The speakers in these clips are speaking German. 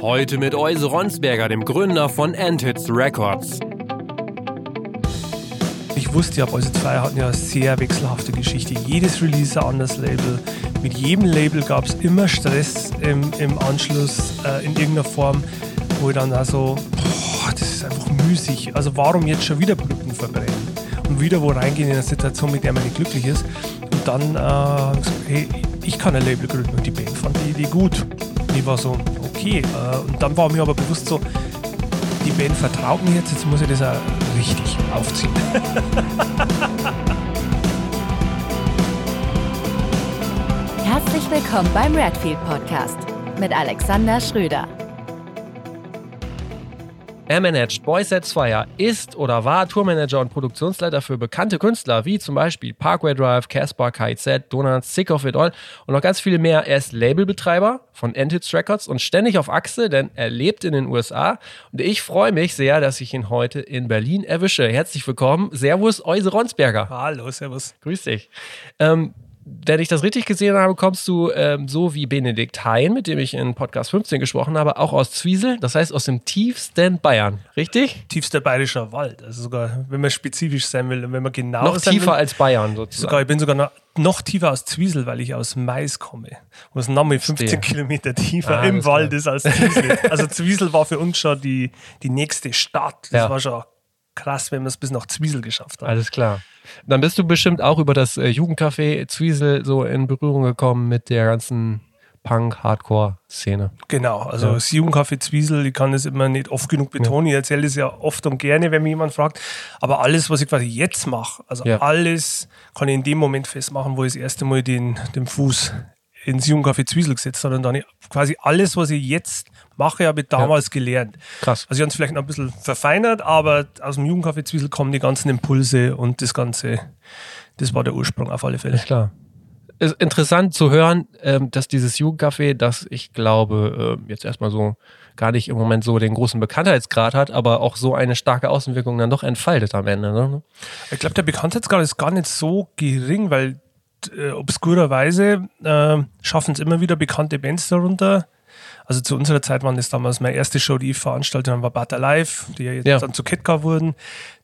Heute mit Euse Ronsberger, dem Gründer von Anthits Records. Ich wusste ja, Boys 2 hatten ja eine sehr wechselhafte Geschichte. Jedes Release ein anderes Label. Mit jedem Label gab es immer Stress im, im Anschluss äh, in irgendeiner Form, wo ich dann also, boah, das ist einfach müßig. Also warum jetzt schon wieder Brücken verbrennen? Und wieder wo reingehen in eine Situation, mit der man nicht glücklich ist. Und dann, äh, hey, ich kann ein Label gründen und die Band fand die Idee gut. Ich war so, okay. Äh, und dann war mir aber bewusst so, die Band vertraut mir jetzt, jetzt muss ich das auch richtig aufziehen. Herzlich willkommen beim Redfield Podcast mit Alexander Schröder. Er managt Boys Sets Fire, ist oder war Tourmanager und Produktionsleiter für bekannte Künstler wie zum Beispiel Parkway Drive, Caspar, KZ, Donuts, Sick of It All und noch ganz viele mehr. Er ist Labelbetreiber von Antits Records und ständig auf Achse, denn er lebt in den USA. Und ich freue mich sehr, dass ich ihn heute in Berlin erwische. Herzlich willkommen. Servus, Euse Ronsberger. Hallo, servus. Grüß dich. Ähm, wenn ich das richtig gesehen habe, kommst du ähm, so wie Benedikt Hein, mit dem ich in Podcast 15 gesprochen habe, auch aus Zwiesel, das heißt aus dem tiefsten Bayern, richtig? Tiefster bayerischer Wald. Also sogar, wenn man spezifisch sein will, wenn man genau Noch tiefer will, als Bayern sozusagen. Sogar, ich bin sogar noch, noch tiefer aus Zwiesel, weil ich aus Mais komme. Wo es nochmal 15 Verstehe. Kilometer tiefer Ah, im Wald ist als Zwiesel. also Zwiesel war für uns schon die, die nächste Stadt. Das Ja. war schon krass, wenn wir es bis nach Zwiesel geschafft haben. Alles klar. Dann bist du bestimmt auch über das äh, Jugendcafé Zwiesel so in Berührung gekommen mit der ganzen Punk-Hardcore-Szene. Genau, also Ja. das Jugendcafé Zwiesel, ich kann das immer nicht oft genug betonen. Ich erzähle das ja oft und gerne, wenn mich jemand fragt. Aber alles, was ich quasi jetzt mache, also Ja. alles kann ich in dem Moment festmachen, wo ich das erste Mal den, den Fuß ins Jugendcafé Zwiesel gesetzt. Und dann quasi alles, was ich jetzt mache, habe ich damals gelernt. Krass. Also ich habe es vielleicht noch ein bisschen verfeinert, aber aus dem Jugendcafé Zwiesel kommen die ganzen Impulse und das Ganze, das war der Ursprung auf alle Fälle. Ist klar. Ist interessant zu hören, ähm, dass dieses Jugendcafé, das ich glaube, äh, jetzt erstmal so gar nicht im Moment so den großen Bekanntheitsgrad hat, aber auch so eine starke Außenwirkung dann doch entfaltet am Ende. Ne? Ich glaube, der Bekanntheitsgrad ist gar nicht so gering, weil äh, obskurerweise äh, schaffen es immer wieder bekannte Bands darunter. Also zu unserer Zeit waren das damals meine erste Show, die ich veranstaltet habe, war Bata Live, die ja jetzt Ja. dann zu Ketka wurden.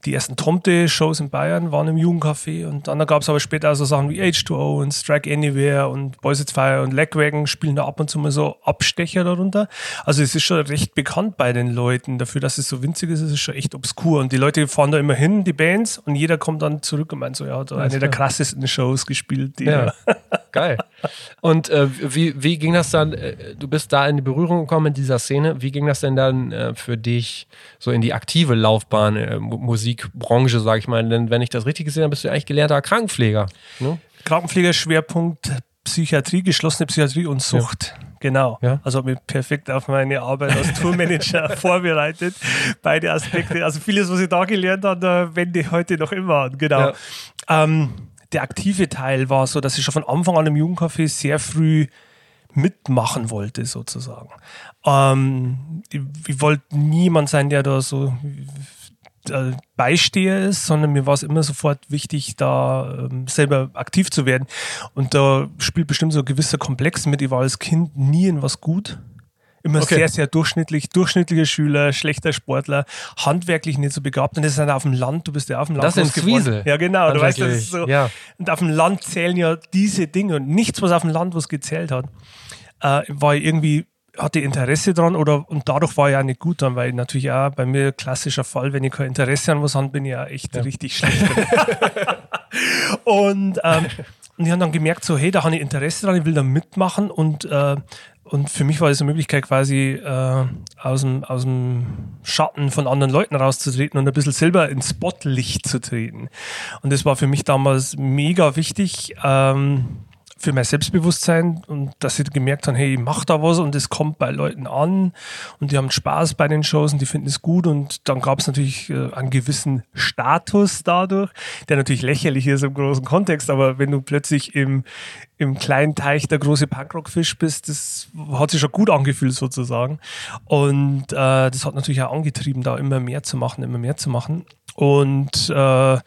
Die ersten Tomte-Shows in Bayern waren im Jugendcafé und dann gab es aber später auch so Sachen wie H2O und Strike Anywhere und Boys It's Fire und Legwagon spielen da ab und zu mal so Abstecher darunter. Also es ist schon recht bekannt bei den Leuten. Dafür, dass es so winzig ist, ist es schon echt obskur. Und die Leute fahren da immer hin, die Bands, und jeder kommt dann zurück und meint so, ja, hat eine der krassesten Shows gespielt. Ja, geil. Und äh, wie, wie ging das dann? äh, Du bist da in die Berührung gekommen in dieser Szene. Wie ging das denn dann äh, für dich so in die aktive Laufbahn, äh, Mu- Musikbranche, sag ich mal? Denn wenn ich das richtig gesehen habe, bist du eigentlich gelernter Krankenpfleger. Ne? Krankenpflegerschwerpunkt Psychiatrie, geschlossene Psychiatrie und Sucht. Genau. Ja. Also habe mich perfekt auf meine Arbeit als Tourmanager vorbereitet. Beide Aspekte. Also vieles, was ich da gelernt habe, wende ich heute noch immer an. Genau. Ähm, der aktive Teil war so, dass ich schon von Anfang an im Jugendcafé sehr früh mitmachen wollte, sozusagen. Ähm, ich, ich wollte niemand sein, der da so äh, Beisteher ist, sondern mir war es immer sofort wichtig, da ähm, selber aktiv zu werden. Und da spielt bestimmt so ein gewisser Komplex mit. Ich war als Kind nie in was gut. Immer Okay. sehr, sehr durchschnittlich. Durchschnittlicher Schüler, schlechter Sportler, handwerklich nicht so begabt. Und das ist dann auf dem Land, du bist ja auf dem Land. Das geworden. Zwiesel. Ja, genau. Du weißt, das ist so. Ja. Und auf dem Land zählen ja diese Dinge und nichts, was auf dem Land was gezählt hat, äh, war irgendwie, hatte Interesse dran oder und dadurch war ich auch nicht gut dran, weil natürlich auch bei mir klassischer Fall, wenn ich kein Interesse an was habe, bin ich auch echt richtig schlecht. und, ähm, und die haben dann gemerkt, so, hey, da habe ich Interesse dran, ich will da mitmachen und äh, und für mich war das eine Möglichkeit, quasi äh, aus, dem, aus dem Schatten von anderen Leuten rauszutreten und ein bisschen selber ins Spotlicht zu treten. Und das war für mich damals mega wichtig ähm, für mein Selbstbewusstsein und dass sie gemerkt haben, hey, ich mach da was und es kommt bei Leuten an und die haben Spaß bei den Shows und die finden es gut und dann gab es natürlich äh, einen gewissen Status dadurch, der natürlich lächerlich ist im großen Kontext, aber wenn du plötzlich im, im kleinen Teich der große Punkrock-Fisch bist, das hat sich schon gut angefühlt sozusagen. Und äh, das hat natürlich auch angetrieben, da immer mehr zu machen, immer mehr zu machen Und äh, wir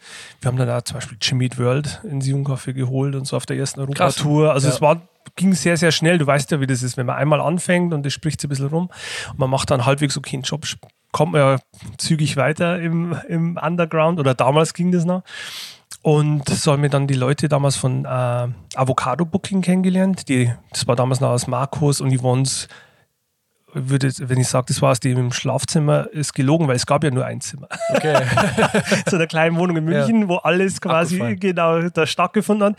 haben dann auch zum Beispiel Jimmy Eat World ins Jugendcafé geholt und so auf der ersten Europatour. Also Ja. es war ging sehr, sehr schnell. Du weißt ja, wie das ist, wenn man einmal anfängt und das spricht so ein bisschen rum und man macht dann halbwegs okay einen Job, kommt man ja zügig weiter im, im Underground oder damals ging das noch. Und so haben wir dann die Leute damals von äh, Avocado Booking kennengelernt. Die, das war damals noch aus Marcos und Yvonne's würde, wenn ich sage, das war aus dem im Schlafzimmer, ist gelogen, weil es gab ja nur ein Zimmer. Okay. so einer kleinen Wohnung in München, wo alles quasi genau da stattgefunden hat.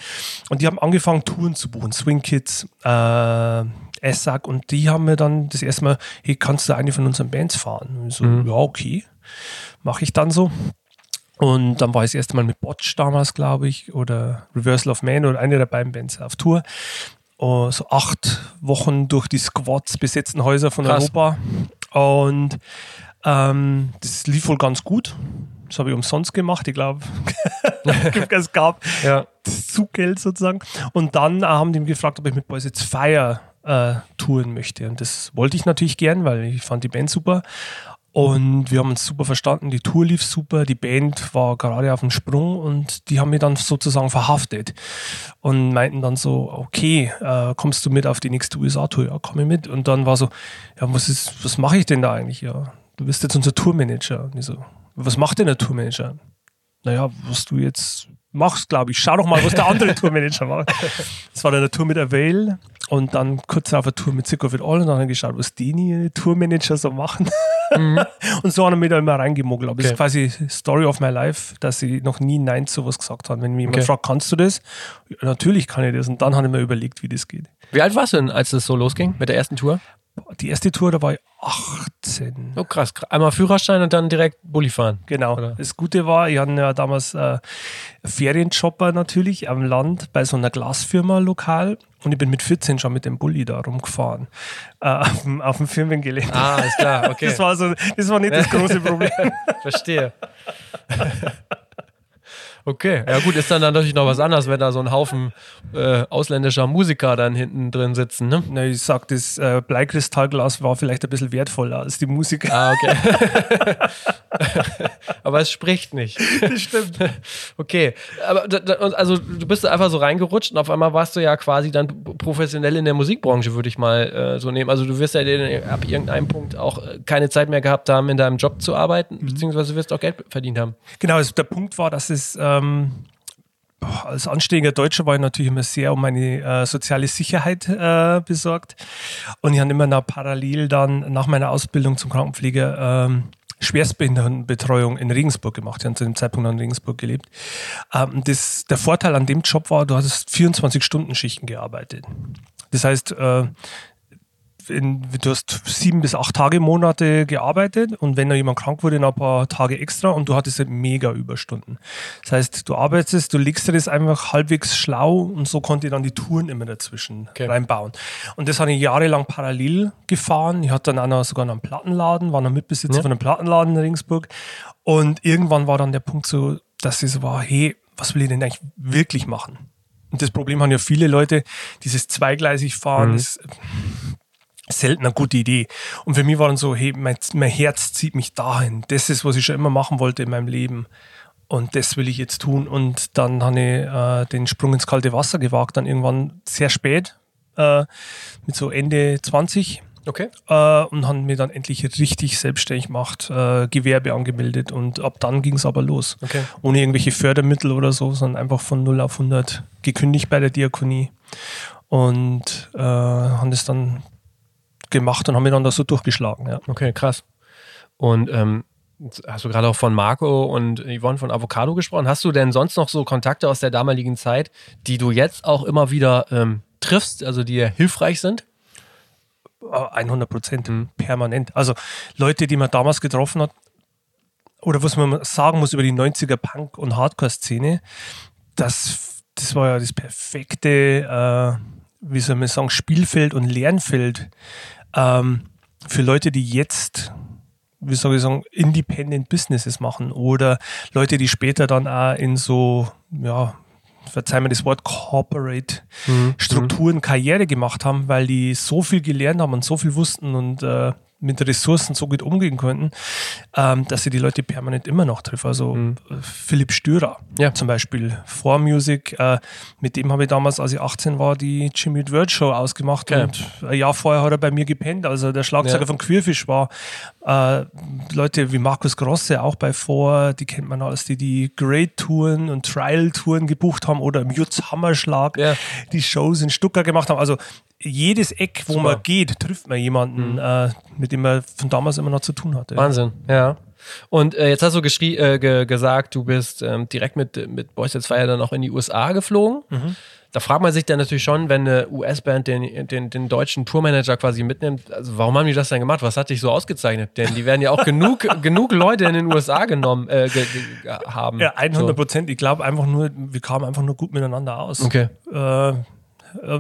Und die haben angefangen, Touren zu buchen, Swing Kids, äh, Essac. Und die haben mir dann das erste Mal, hey, kannst du eine von unseren Bands fahren? Und so, ja, okay. Mache ich dann so. Und dann war ich das erste Mal mit Botch damals, glaube ich, oder Reversal of Man oder eine der beiden Bands auf Tour. Oh, so acht Wochen durch die Squads besetzten Häuser von Krass. Europa. Und ähm, das lief wohl ganz gut. Das habe ich umsonst gemacht, ich glaube. es gab ja. das Zuggeld sozusagen. Und dann äh, haben die mich gefragt, ob ich mit Boys It's Fire äh, touren möchte. Und das wollte ich natürlich gern, weil ich fand die Band super. Und wir haben uns super verstanden, die Tour lief super, die Band war gerade auf dem Sprung und die haben mich dann sozusagen verhaftet und meinten dann so, okay, äh, kommst du mit auf die nächste USA-Tour? Ja, komm ich mit. Und dann war so, ja, was ist, was mache ich denn da eigentlich? Ja, du bist jetzt unser Tourmanager. Und ich so, was macht denn der Tourmanager? Naja, was du jetzt machst, glaube ich. Schau doch mal, was der andere Tourmanager macht. Das war dann eine Tour mit Avail und dann kurz auf eine Tour mit Sick of It All und dann haben geschaut, was die Tourmanager so machen. und so haben wir da immer reingemogelt. Aber Okay. ist quasi Story of my life, dass ich noch nie Nein zu was gesagt habe. Wenn mich jemand Okay. fragt, kannst du das? Ja, natürlich kann ich das. Und dann habe ich mir überlegt, wie das geht. Wie alt warst du denn, als es so losging mit der ersten Tour? Die erste Tour, da war ich 18. Oh krass. Einmal Führerschein und dann direkt Bulli fahren. Genau. Oder? Das Gute war, ich hatte ja damals äh, Ferienjobber natürlich am Land bei so einer Glasfirma lokal und ich bin mit 14 schon mit dem Bulli da rumgefahren äh, auf, dem, auf dem Firmengelände. Ah, ist klar, okay. Das war so, das war nicht das große Problem. Verstehe. Okay, ja gut, ist dann, dann natürlich noch was anderes, wenn da so ein Haufen äh, ausländischer Musiker dann hinten drin sitzen, ne? Na, ich sag, das äh, Bleikristallglas war vielleicht ein bisschen wertvoller als die Musik. Ah, okay. aber es spricht nicht. Das stimmt. Okay, aber also du bist einfach so reingerutscht und auf einmal warst du ja quasi dann professionell in der Musikbranche, würde ich mal äh, so nehmen. Also du wirst ja ab irgendeinem Punkt auch äh, keine Zeit mehr gehabt haben, in deinem Job zu arbeiten, beziehungsweise du wirst auch Geld verdient haben. Genau, also der Punkt war, dass es ähm, als anständiger Deutscher war ich natürlich immer sehr um meine äh, soziale Sicherheit äh, besorgt. Und ich habe immer noch parallel dann nach meiner Ausbildung zum Krankenpfleger ähm, Schwerstbehindertenbetreuung in Regensburg gemacht. Ich habe zu dem Zeitpunkt noch in Regensburg gelebt. Ähm, das, der Vorteil an dem Job war, du hattest 24-Stunden-Schichten gearbeitet. Das heißt, äh, in, du hast sieben bis acht Tage Monate gearbeitet und wenn da jemand krank wurde, noch ein paar Tage extra und du hattest halt mega Überstunden. Das heißt, du arbeitest, du legst dir das einfach halbwegs schlau und so konnte ich dann die Touren immer dazwischen Okay. reinbauen. Und das habe ich jahrelang parallel gefahren. Ich hatte dann auch noch sogar noch einen Plattenladen, war noch Mitbesitzer Ja. von einem Plattenladen in Regensburg. Und irgendwann war dann der Punkt so, dass ich so war, hey, was will ich denn eigentlich wirklich machen? Und das Problem haben ja viele Leute, dieses zweigleisig fahren, Mhm. das selten eine gute Idee. Und für mich war dann so, hey, mein, mein Herz zieht mich dahin. Das ist, was ich schon immer machen wollte in meinem Leben. Und das will ich jetzt tun. Und dann habe ich äh, den Sprung ins kalte Wasser gewagt, dann irgendwann sehr spät, äh, mit so Ende 20. Okay. Äh, und haben mir dann endlich richtig selbstständig gemacht, äh, Gewerbe angemeldet. Und ab dann ging es aber los. Okay. Ohne irgendwelche Fördermittel oder so, sondern einfach von 0 auf 100 gekündigt bei der Diakonie. Und äh, haben das dann gemacht und haben da so durchgeschlagen. Ja. Okay, krass. Und ähm, hast du gerade auch von Marco und Yvonne von Avocado gesprochen. Hast du denn sonst noch so Kontakte aus der damaligen Zeit, die du jetzt auch immer wieder ähm, triffst, also die hilfreich sind? Äh, 100 Prozent, Mhm. permanent. Also Leute, die man damals getroffen hat, oder was man sagen muss über die 90er Punk- und Hardcore-Szene, das, das war ja das perfekte, äh, wie soll man sagen, Spielfeld und Lernfeld ähm, für Leute, die jetzt, wie soll ich sagen, Independent Businesses machen oder Leute, die später dann auch in so, ja, verzeih mir das Wort, Corporate Strukturen Karriere gemacht haben, weil die so viel gelernt haben und so viel wussten und äh, mit Ressourcen so gut umgehen konnten, ähm, dass sie die Leute permanent immer noch treffen. Also mhm. Philipp Stürer ja. zum Beispiel, For Music, äh, mit dem habe ich damals, als ich 18 war, die Jimmy Word Show ausgemacht ja. und ein Jahr vorher hat er bei mir gepennt, also der Schlagzeuger ja. von Queerfish war. Äh, Leute wie Markus Grosse, auch bei For, die kennt man als die die Great Touren und Trial Touren gebucht haben oder im Jutz Hammerschlag die Shows in Stuttgart gemacht haben. Also jedes Eck, wo Super. man geht, trifft man jemanden, mhm. äh, mit dem man von damals immer noch zu tun hatte. Wahnsinn, ja. Und äh, jetzt hast du äh, ge gesagt, du bist ähm, direkt mit, mit Boys Jetzt Fire dann auch in die USA geflogen. Mhm. Da fragt man sich dann natürlich schon, wenn eine US-Band den, den, den deutschen Tourmanager quasi mitnimmt, also warum haben die das denn gemacht? Was hat dich so ausgezeichnet? Denn die werden ja auch genug, genug Leute in den USA genommen äh, ge, ge, haben. Ja, 100 Prozent. So. Ich glaube einfach nur, wir kamen einfach nur gut miteinander aus. Okay. Äh,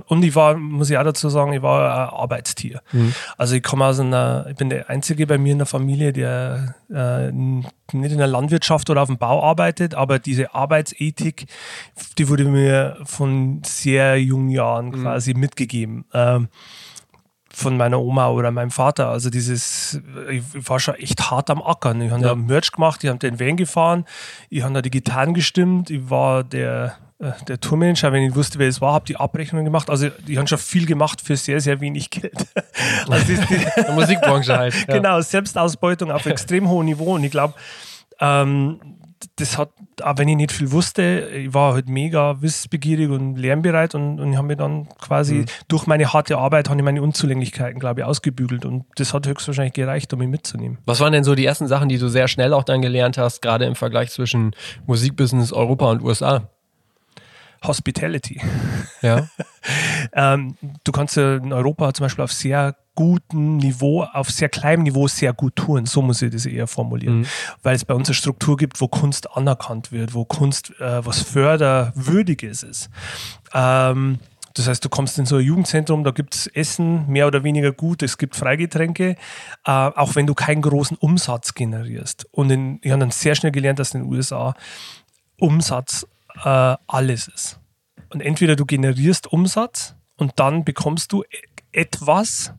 und ich war, muss ich auch dazu sagen, ich war ein Arbeitstier. Mhm. Also ich komme aus einer, ich bin der Einzige bei mir in der Familie, der äh, nicht in der Landwirtschaft oder auf dem Bau arbeitet, aber diese Arbeitsethik, die wurde mir von sehr jungen Jahren mhm. quasi mitgegeben. Ähm, von meiner Oma oder meinem Vater. Also dieses, ich war schon echt hart am Ackern. Ich habe ja. da Merch gemacht, ich habe den Van gefahren, ich habe da die Gitarren gestimmt, ich war der äh, der Tourmanager, wenn ich wusste, wer es war, habe die Abrechnungen gemacht. Also die haben schon viel gemacht für sehr, sehr wenig Geld. Also die, die Musikbranche halt. Ja. Genau, Selbstausbeutung auf extrem hohem Niveau. Und ich glaube, ähm, das hat, auch wenn ich nicht viel wusste, ich war halt mega wissbegierig und lernbereit und, und ich habe mir dann quasi mhm. durch meine harte Arbeit habe ich meine Unzulänglichkeiten, glaube ich, ausgebügelt und das hat höchstwahrscheinlich gereicht, um mich mitzunehmen. Was waren denn so die ersten Sachen, die du sehr schnell auch dann gelernt hast, gerade im Vergleich zwischen Musikbusiness Europa und USA? Hospitality. Ja. ähm, du kannst in Europa zum Beispiel auf sehr gutem Niveau, auf sehr kleinem Niveau sehr gut tun. So muss ich das eher formulieren. Mhm. Weil es bei uns eine Struktur gibt, wo Kunst anerkannt wird, wo Kunst äh, was förderwürdiges ist. Ähm, das heißt, du kommst in so ein Jugendzentrum, da gibt es Essen, mehr oder weniger gut, es gibt Freigetränke, äh, auch wenn du keinen großen Umsatz generierst. Und in, ich habe dann sehr schnell gelernt, dass in den USA Umsatz äh, alles ist. Und entweder du generierst Umsatz und dann bekommst du e-, etwas,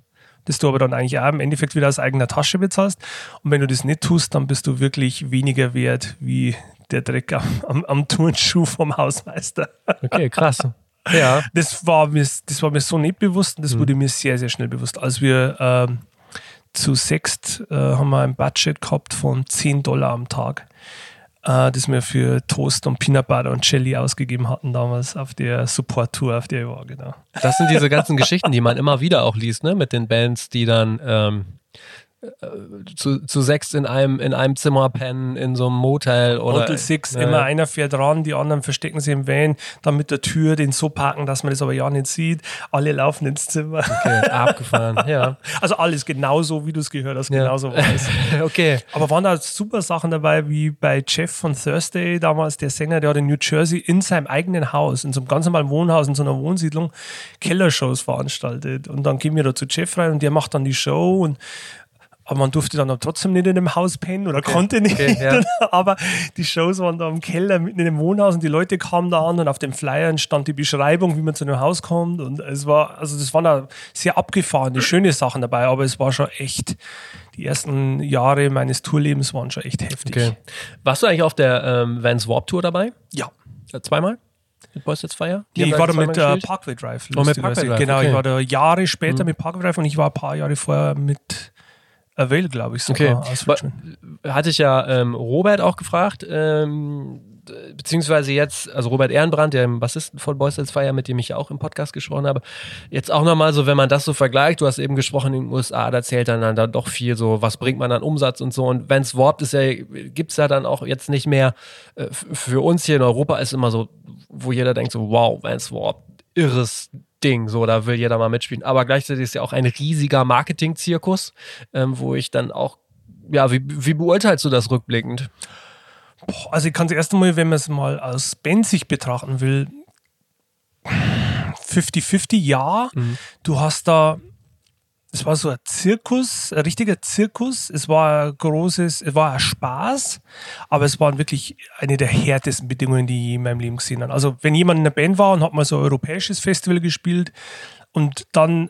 das du aber dann eigentlich auch im Endeffekt wieder aus eigener Tasche bezahlst. Und wenn du das nicht tust, dann bist du wirklich weniger wert wie der Dreck am, am, am Turnschuh vom Hausmeister. Okay, krass. Ja. Das war mir, das war mir so nicht bewusst und das mhm. wurde mir sehr, sehr schnell bewusst. Als wir ähm, zu sechst äh, haben wir ein Budget gehabt von 10 Dollar am Tag äh, das wir für Toast und Peanut Butter und Jelly ausgegeben hatten damals auf der Support-Tour, auf der ich war, genau. Das sind diese ganzen Geschichten, die man immer wieder auch liest, ne? Mit den Bands, die dann ähm, zu, zu sechs in einem, in einem Zimmer pennen, in so einem Motel oder. Hotel Six, äh, immer einer fährt ran, die anderen verstecken sich im Van, dann mit der Tür den so parken, dass man das aber ja nicht sieht. Alle laufen ins Zimmer. Okay, abgefahren, ja. Also alles genauso, wie du es gehört hast, ja. genauso weißt. okay. Aber waren da super Sachen dabei, wie bei Jeff von Thursday damals, der Sänger, der hat in New Jersey in seinem eigenen Haus, in so einem ganz normalen Wohnhaus, in so einer Wohnsiedlung, Kellershows veranstaltet. Und dann gehen wir da zu Jeff rein und der macht dann die Show und aber man durfte dann auch trotzdem nicht in dem Haus pennen oder okay. konnte nicht. Okay, ja. aber die Shows waren da im Keller mitten in dem Wohnhaus und die Leute kamen da an und auf dem Flyer stand die Beschreibung, wie man zu einem Haus kommt. Und es war, also das waren da sehr abgefahrene, schöne Sachen dabei, aber es war schon echt, die ersten Jahre meines Tourlebens waren schon echt heftig. Okay. Warst du eigentlich auf der ähm, Vans Warp Tour dabei? Ja. Äh, zweimal? Mit Boys Jetzt Fire? Die ich war da mit äh, Parkway Drive. Oh, mit Parkway Drive. Genau, okay. ich war da Jahre später mhm. mit Parkway Drive und ich war ein paar Jahre vorher mit Avail, glaube ich, sogar okay. Hatte ich ja ähm, Robert auch gefragt, ähm, beziehungsweise jetzt, also Robert Ehrenbrand, der Bassisten von Boys Let's Fire, mit dem ich ja auch im Podcast gesprochen habe, jetzt auch nochmal so, wenn man das so vergleicht, du hast eben gesprochen in den USA, da zählt dann, dann da doch viel so, was bringt man an Umsatz und so. Und wenn es warpt ist, ja, gibt es ja dann auch jetzt nicht mehr, äh, für uns hier in Europa ist immer so, wo jeder denkt so, wow, Vans Warp, irres Ding, so, da will jeder mal mitspielen. Aber gleichzeitig ist ja auch ein riesiger Marketing-Zirkus, ähm, wo ich dann auch, ja, wie, wie beurteilst du das rückblickend? Boah, also ich kann es erst einmal, wenn man es mal aus Bandsicht betrachten will, 50-50 ja. Mhm. Du hast da es war so ein Zirkus, ein richtiger Zirkus. Es war ein großes, es war ein Spaß, aber es waren wirklich eine der härtesten Bedingungen, die ich in meinem Leben gesehen habe. Also, wenn jemand in einer Band war und hat mal so ein europäisches Festival gespielt und dann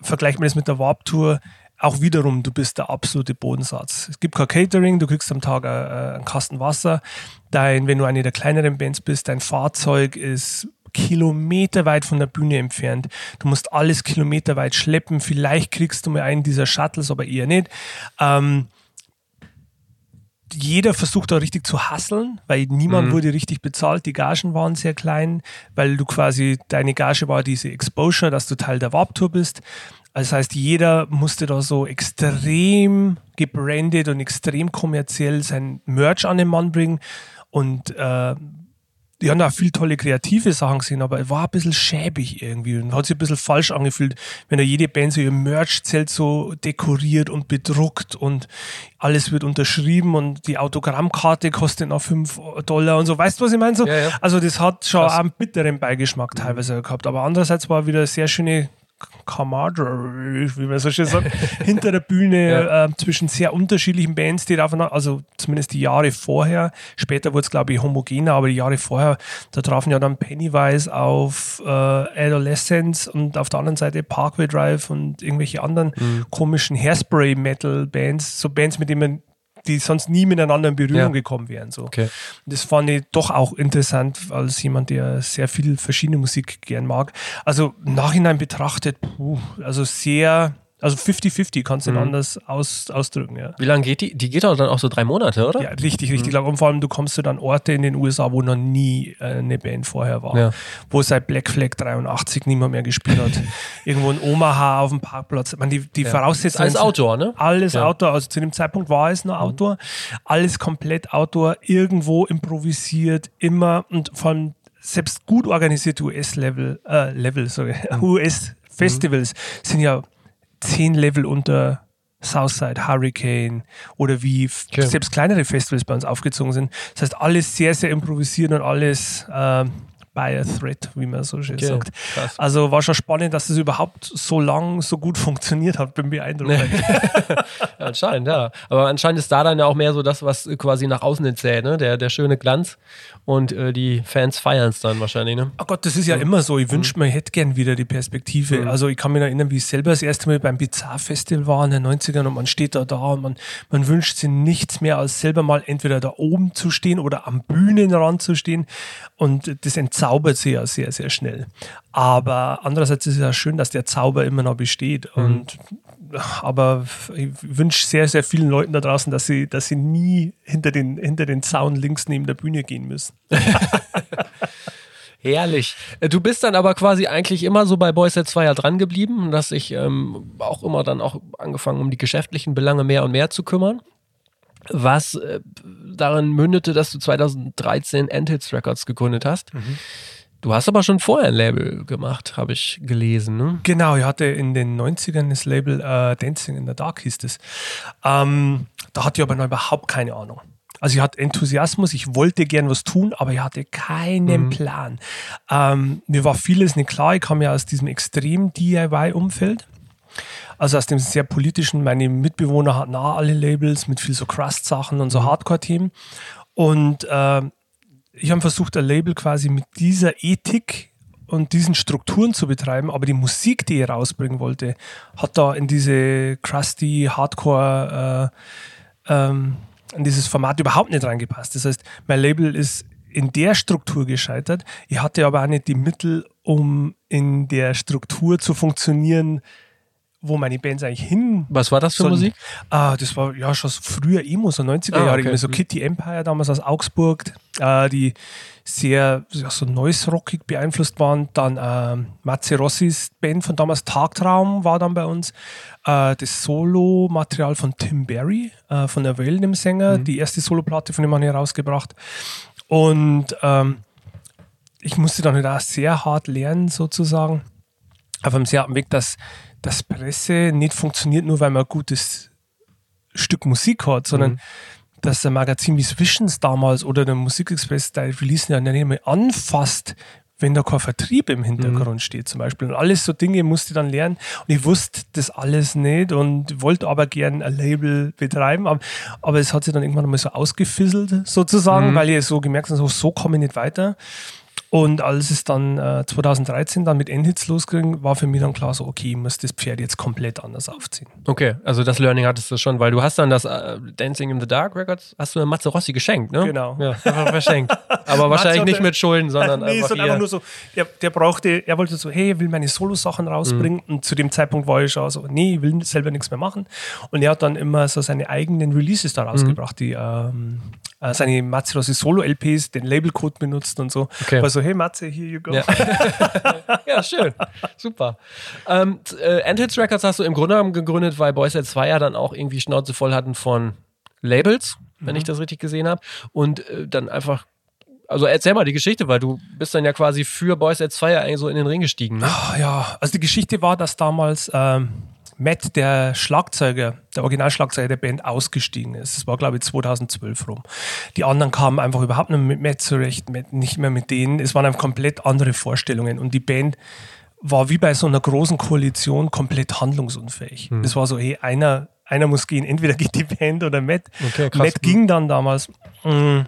vergleicht man das mit der Warp Tour, auch wiederum, du bist der absolute Bodensatz. Es gibt kein Catering, du kriegst am Tag äh, einen Kasten Wasser. Dein, wenn du eine der kleineren Bands bist, dein Fahrzeug ist kilometerweit von der Bühne entfernt. Du musst alles kilometerweit schleppen. Vielleicht kriegst du mal einen dieser Shuttles, aber eher nicht. Ähm, jeder versucht da richtig zu hasseln, weil niemand mhm. wurde richtig bezahlt. Die Gagen waren sehr klein, weil du quasi, deine Gage war diese Exposure, dass du Teil der Warp-Tour bist. Das heißt, jeder musste da so extrem gebrandet und extrem kommerziell sein Merch an den Mann bringen. Und äh, die haben da viel tolle kreative Sachen gesehen, aber es war ein bisschen schäbig irgendwie und hat sich ein bisschen falsch angefühlt, wenn da jede Band so ihr Merch-Zelt so dekoriert und bedruckt und alles wird unterschrieben und die Autogrammkarte kostet noch 5 Dollar und so. Weißt du, was ich meine? So, ja, ja. Also das hat schon Krass. einen bitteren Beigeschmack teilweise gehabt, aber andererseits war wieder eine sehr schöne Camaraderie, wie man so schön sagt, hinter der Bühne ja. äh, zwischen sehr unterschiedlichen Bands, die davon, also zumindest die Jahre vorher, später wurde es glaube ich homogener, aber die Jahre vorher, da trafen ja dann Pennywise auf äh, Adolescence und auf der anderen Seite Parkway Drive und irgendwelche anderen mhm. komischen Hairspray-Metal-Bands, so Bands, mit denen man die sonst nie miteinander in Berührung ja. gekommen wären. So. Okay. Das fand ich doch auch interessant als jemand, der sehr viel verschiedene Musik gern mag. Also Nachhinein betrachtet, puh, also sehr also 50-50 kannst du mhm. anders aus, ausdrücken, ja. Wie lange geht die? Die geht auch dann auch so drei Monate, oder? Ja, richtig, richtig mhm. lang. Und vor allem, du kommst du dann Orte in den USA, wo noch nie äh, eine Band vorher war. Ja. Wo seit Black Flag 83 niemand mehr gespielt hat. Irgendwo in Omaha auf dem Parkplatz. Man, die die ja. Voraussetzungen. Alles Outdoor, ne? Alles ja. Outdoor. Also zu dem Zeitpunkt war es nur mhm. Outdoor. Alles komplett Outdoor. Irgendwo improvisiert, immer und vor allem selbst gut organisierte US-Level, äh, Level, sorry, mhm. US-Festivals sind ja zehn Level unter Southside, Hurricane oder wie okay. selbst kleinere Festivals bei uns aufgezogen sind. Das heißt, alles sehr, sehr improvisiert und alles äh, by a threat, wie man so schön okay. sagt. Krass. Also war schon spannend, dass das überhaupt so lang so gut funktioniert hat. Bin beeindruckt. ja, anscheinend, ja. Aber anscheinend ist da dann ja auch mehr so das, was quasi nach außen erzählt, ne? Der, der schöne Glanz und äh, die Fans feiern es dann wahrscheinlich. Ne? Oh Gott, das ist ja mhm. immer so. Ich wünschte, man hätte gern wieder die Perspektive. Mhm. Also ich kann mich erinnern, wie ich selber das erste Mal beim Bizarre Festival war in den 90ern und man steht da da und man, man wünscht sich nichts mehr, als selber mal entweder da oben zu stehen oder am Bühnenrand zu stehen. Und das entzaubert sie ja sehr, sehr schnell. Aber andererseits ist es ja schön, dass der Zauber immer noch besteht. Mhm. Und aber ich wünsche sehr, sehr vielen Leuten da draußen, dass sie, dass sie nie hinter den, hinter den Zaun links neben der Bühne gehen müssen. Herrlich. Äh, du bist dann aber quasi eigentlich immer so bei Boys Set 2 ja dran geblieben, dass ich ähm, auch immer dann auch angefangen, um die geschäftlichen Belange mehr und mehr zu kümmern. Was äh, darin mündete, dass du 2013 Endhits Records gegründet hast. Mhm. Du hast aber schon vorher ein Label gemacht, habe ich gelesen. Ne? Genau, ich hatte in den 90ern das Label äh, Dancing in the Dark hieß es. Ähm, da hatte ich aber noch überhaupt keine Ahnung. Also ich hatte Enthusiasmus, ich wollte gern was tun, aber ich hatte keinen mhm. Plan. Ähm, mir war vieles nicht klar. Ich kam ja aus diesem extrem DIY-Umfeld. Also aus dem sehr politischen, meine Mitbewohner hatten auch alle Labels mit viel so Crust-Sachen und so mhm. Hardcore-Themen. Und äh, ich habe versucht, ein Label quasi mit dieser Ethik und diesen Strukturen zu betreiben, aber die Musik, die ich rausbringen wollte, hat da in diese crusty Hardcore, äh, ähm, in dieses Format überhaupt nicht reingepasst. Das heißt, mein Label ist in der Struktur gescheitert. Ich hatte aber auch nicht die Mittel, um in der Struktur zu funktionieren, wo meine Bands eigentlich hin. Was war das für sollen. Musik? Ah, das war ja schon früher Emo, so 90er ah, Jahre, okay. so Kitty Empire damals aus Augsburg, äh, die sehr ja, so noise-rockig beeinflusst waren. Dann äh, Matze Rossis Band von damals Tagtraum war dann bei uns. Äh, das Solo-Material von Tim Berry, äh, von der Wellen, dem Sänger, mhm. die erste Solo-Platte von ihm haben herausgebracht. Und ähm, ich musste dann halt auch sehr hart lernen, sozusagen, auf einem sehr harten Weg, dass dass Presse nicht funktioniert, nur weil man ein gutes Stück Musik hat, sondern mhm. dass ein Magazin wie Visions damals oder der Musikexpress da releasen ja nicht mehr anfasst, wenn da kein Vertrieb im Hintergrund mhm. steht zum Beispiel. Und alles so Dinge musste ich dann lernen. Und ich wusste das alles nicht und wollte aber gern ein Label betreiben. Aber, aber es hat sich dann irgendwann mal so ausgefisselt sozusagen, mhm. weil ich so gemerkt habe, so, so komme ich nicht weiter. Und als es dann äh, 2013 dann mit Endhits losging, war für mich dann klar so, okay, ich muss das Pferd jetzt komplett anders aufziehen. Okay, also das Learning hattest du schon, weil du hast dann das äh, Dancing in the Dark Records, hast du Matze Rossi geschenkt, ne? Genau. Ja, einfach verschenkt. Aber wahrscheinlich nicht mit Schulden, sondern nee, einfach, sondern einfach nur so, der, der brauchte, er wollte so, hey, er will meine Solo-Sachen rausbringen. Mhm. Und zu dem Zeitpunkt war ich schon so, nee, ich will selber nichts mehr machen. Und er hat dann immer so seine eigenen Releases da rausgebracht, die ähm, äh, seine Matze Rossi Solo-LPs, den Labelcode benutzt und so. Okay. War so, hey Matze, here you go. Ja, ja schön. Super. Ähm, äh, Endhits Records hast du im Grunde genommen gegründet, weil Boys at 2 ja dann auch irgendwie Schnauze voll hatten von Labels, wenn ich das richtig gesehen habe. Und äh, dann einfach, also erzähl mal die Geschichte, weil du bist dann ja quasi für Boys at 2 ja eigentlich so in den Ring gestiegen. Ne? Ah, ja, also die Geschichte war, dass damals ähm, Matt, der Schlagzeuger, der Originalschlagzeuger der Band, ausgestiegen ist. Das war, glaube ich, 2012 rum. Die anderen kamen einfach überhaupt nicht mit Matt zurecht, Matt nicht mehr mit denen. Es waren einfach komplett andere Vorstellungen. Und die Band war wie bei so einer großen Koalition komplett handlungsunfähig. Das war so, hey, einer, einer muss gehen, entweder geht die Band oder Matt. Okay, krass. Matt ging dann damals. mm,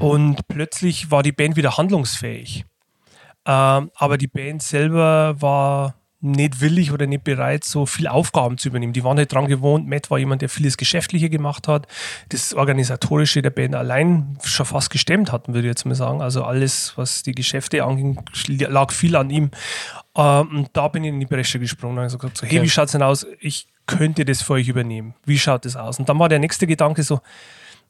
Und plötzlich war die Band wieder handlungsfähig. Ähm, aber die Band selber war nicht willig oder nicht bereit, so viel Aufgaben zu übernehmen. Die waren halt dran gewohnt. Matt war jemand, der vieles Geschäftliche gemacht hat, das Organisatorische der Band allein schon fast gestemmt hatten, würde ich jetzt mal sagen. Also alles, was die Geschäfte anging, lag viel an ihm. Ähm, und da bin ich in die Bresche gesprungen und habe gesagt, so, hey, wie schaut's denn aus? Ich könnte das für euch übernehmen. Wie schaut das aus? Und dann war der nächste Gedanke so,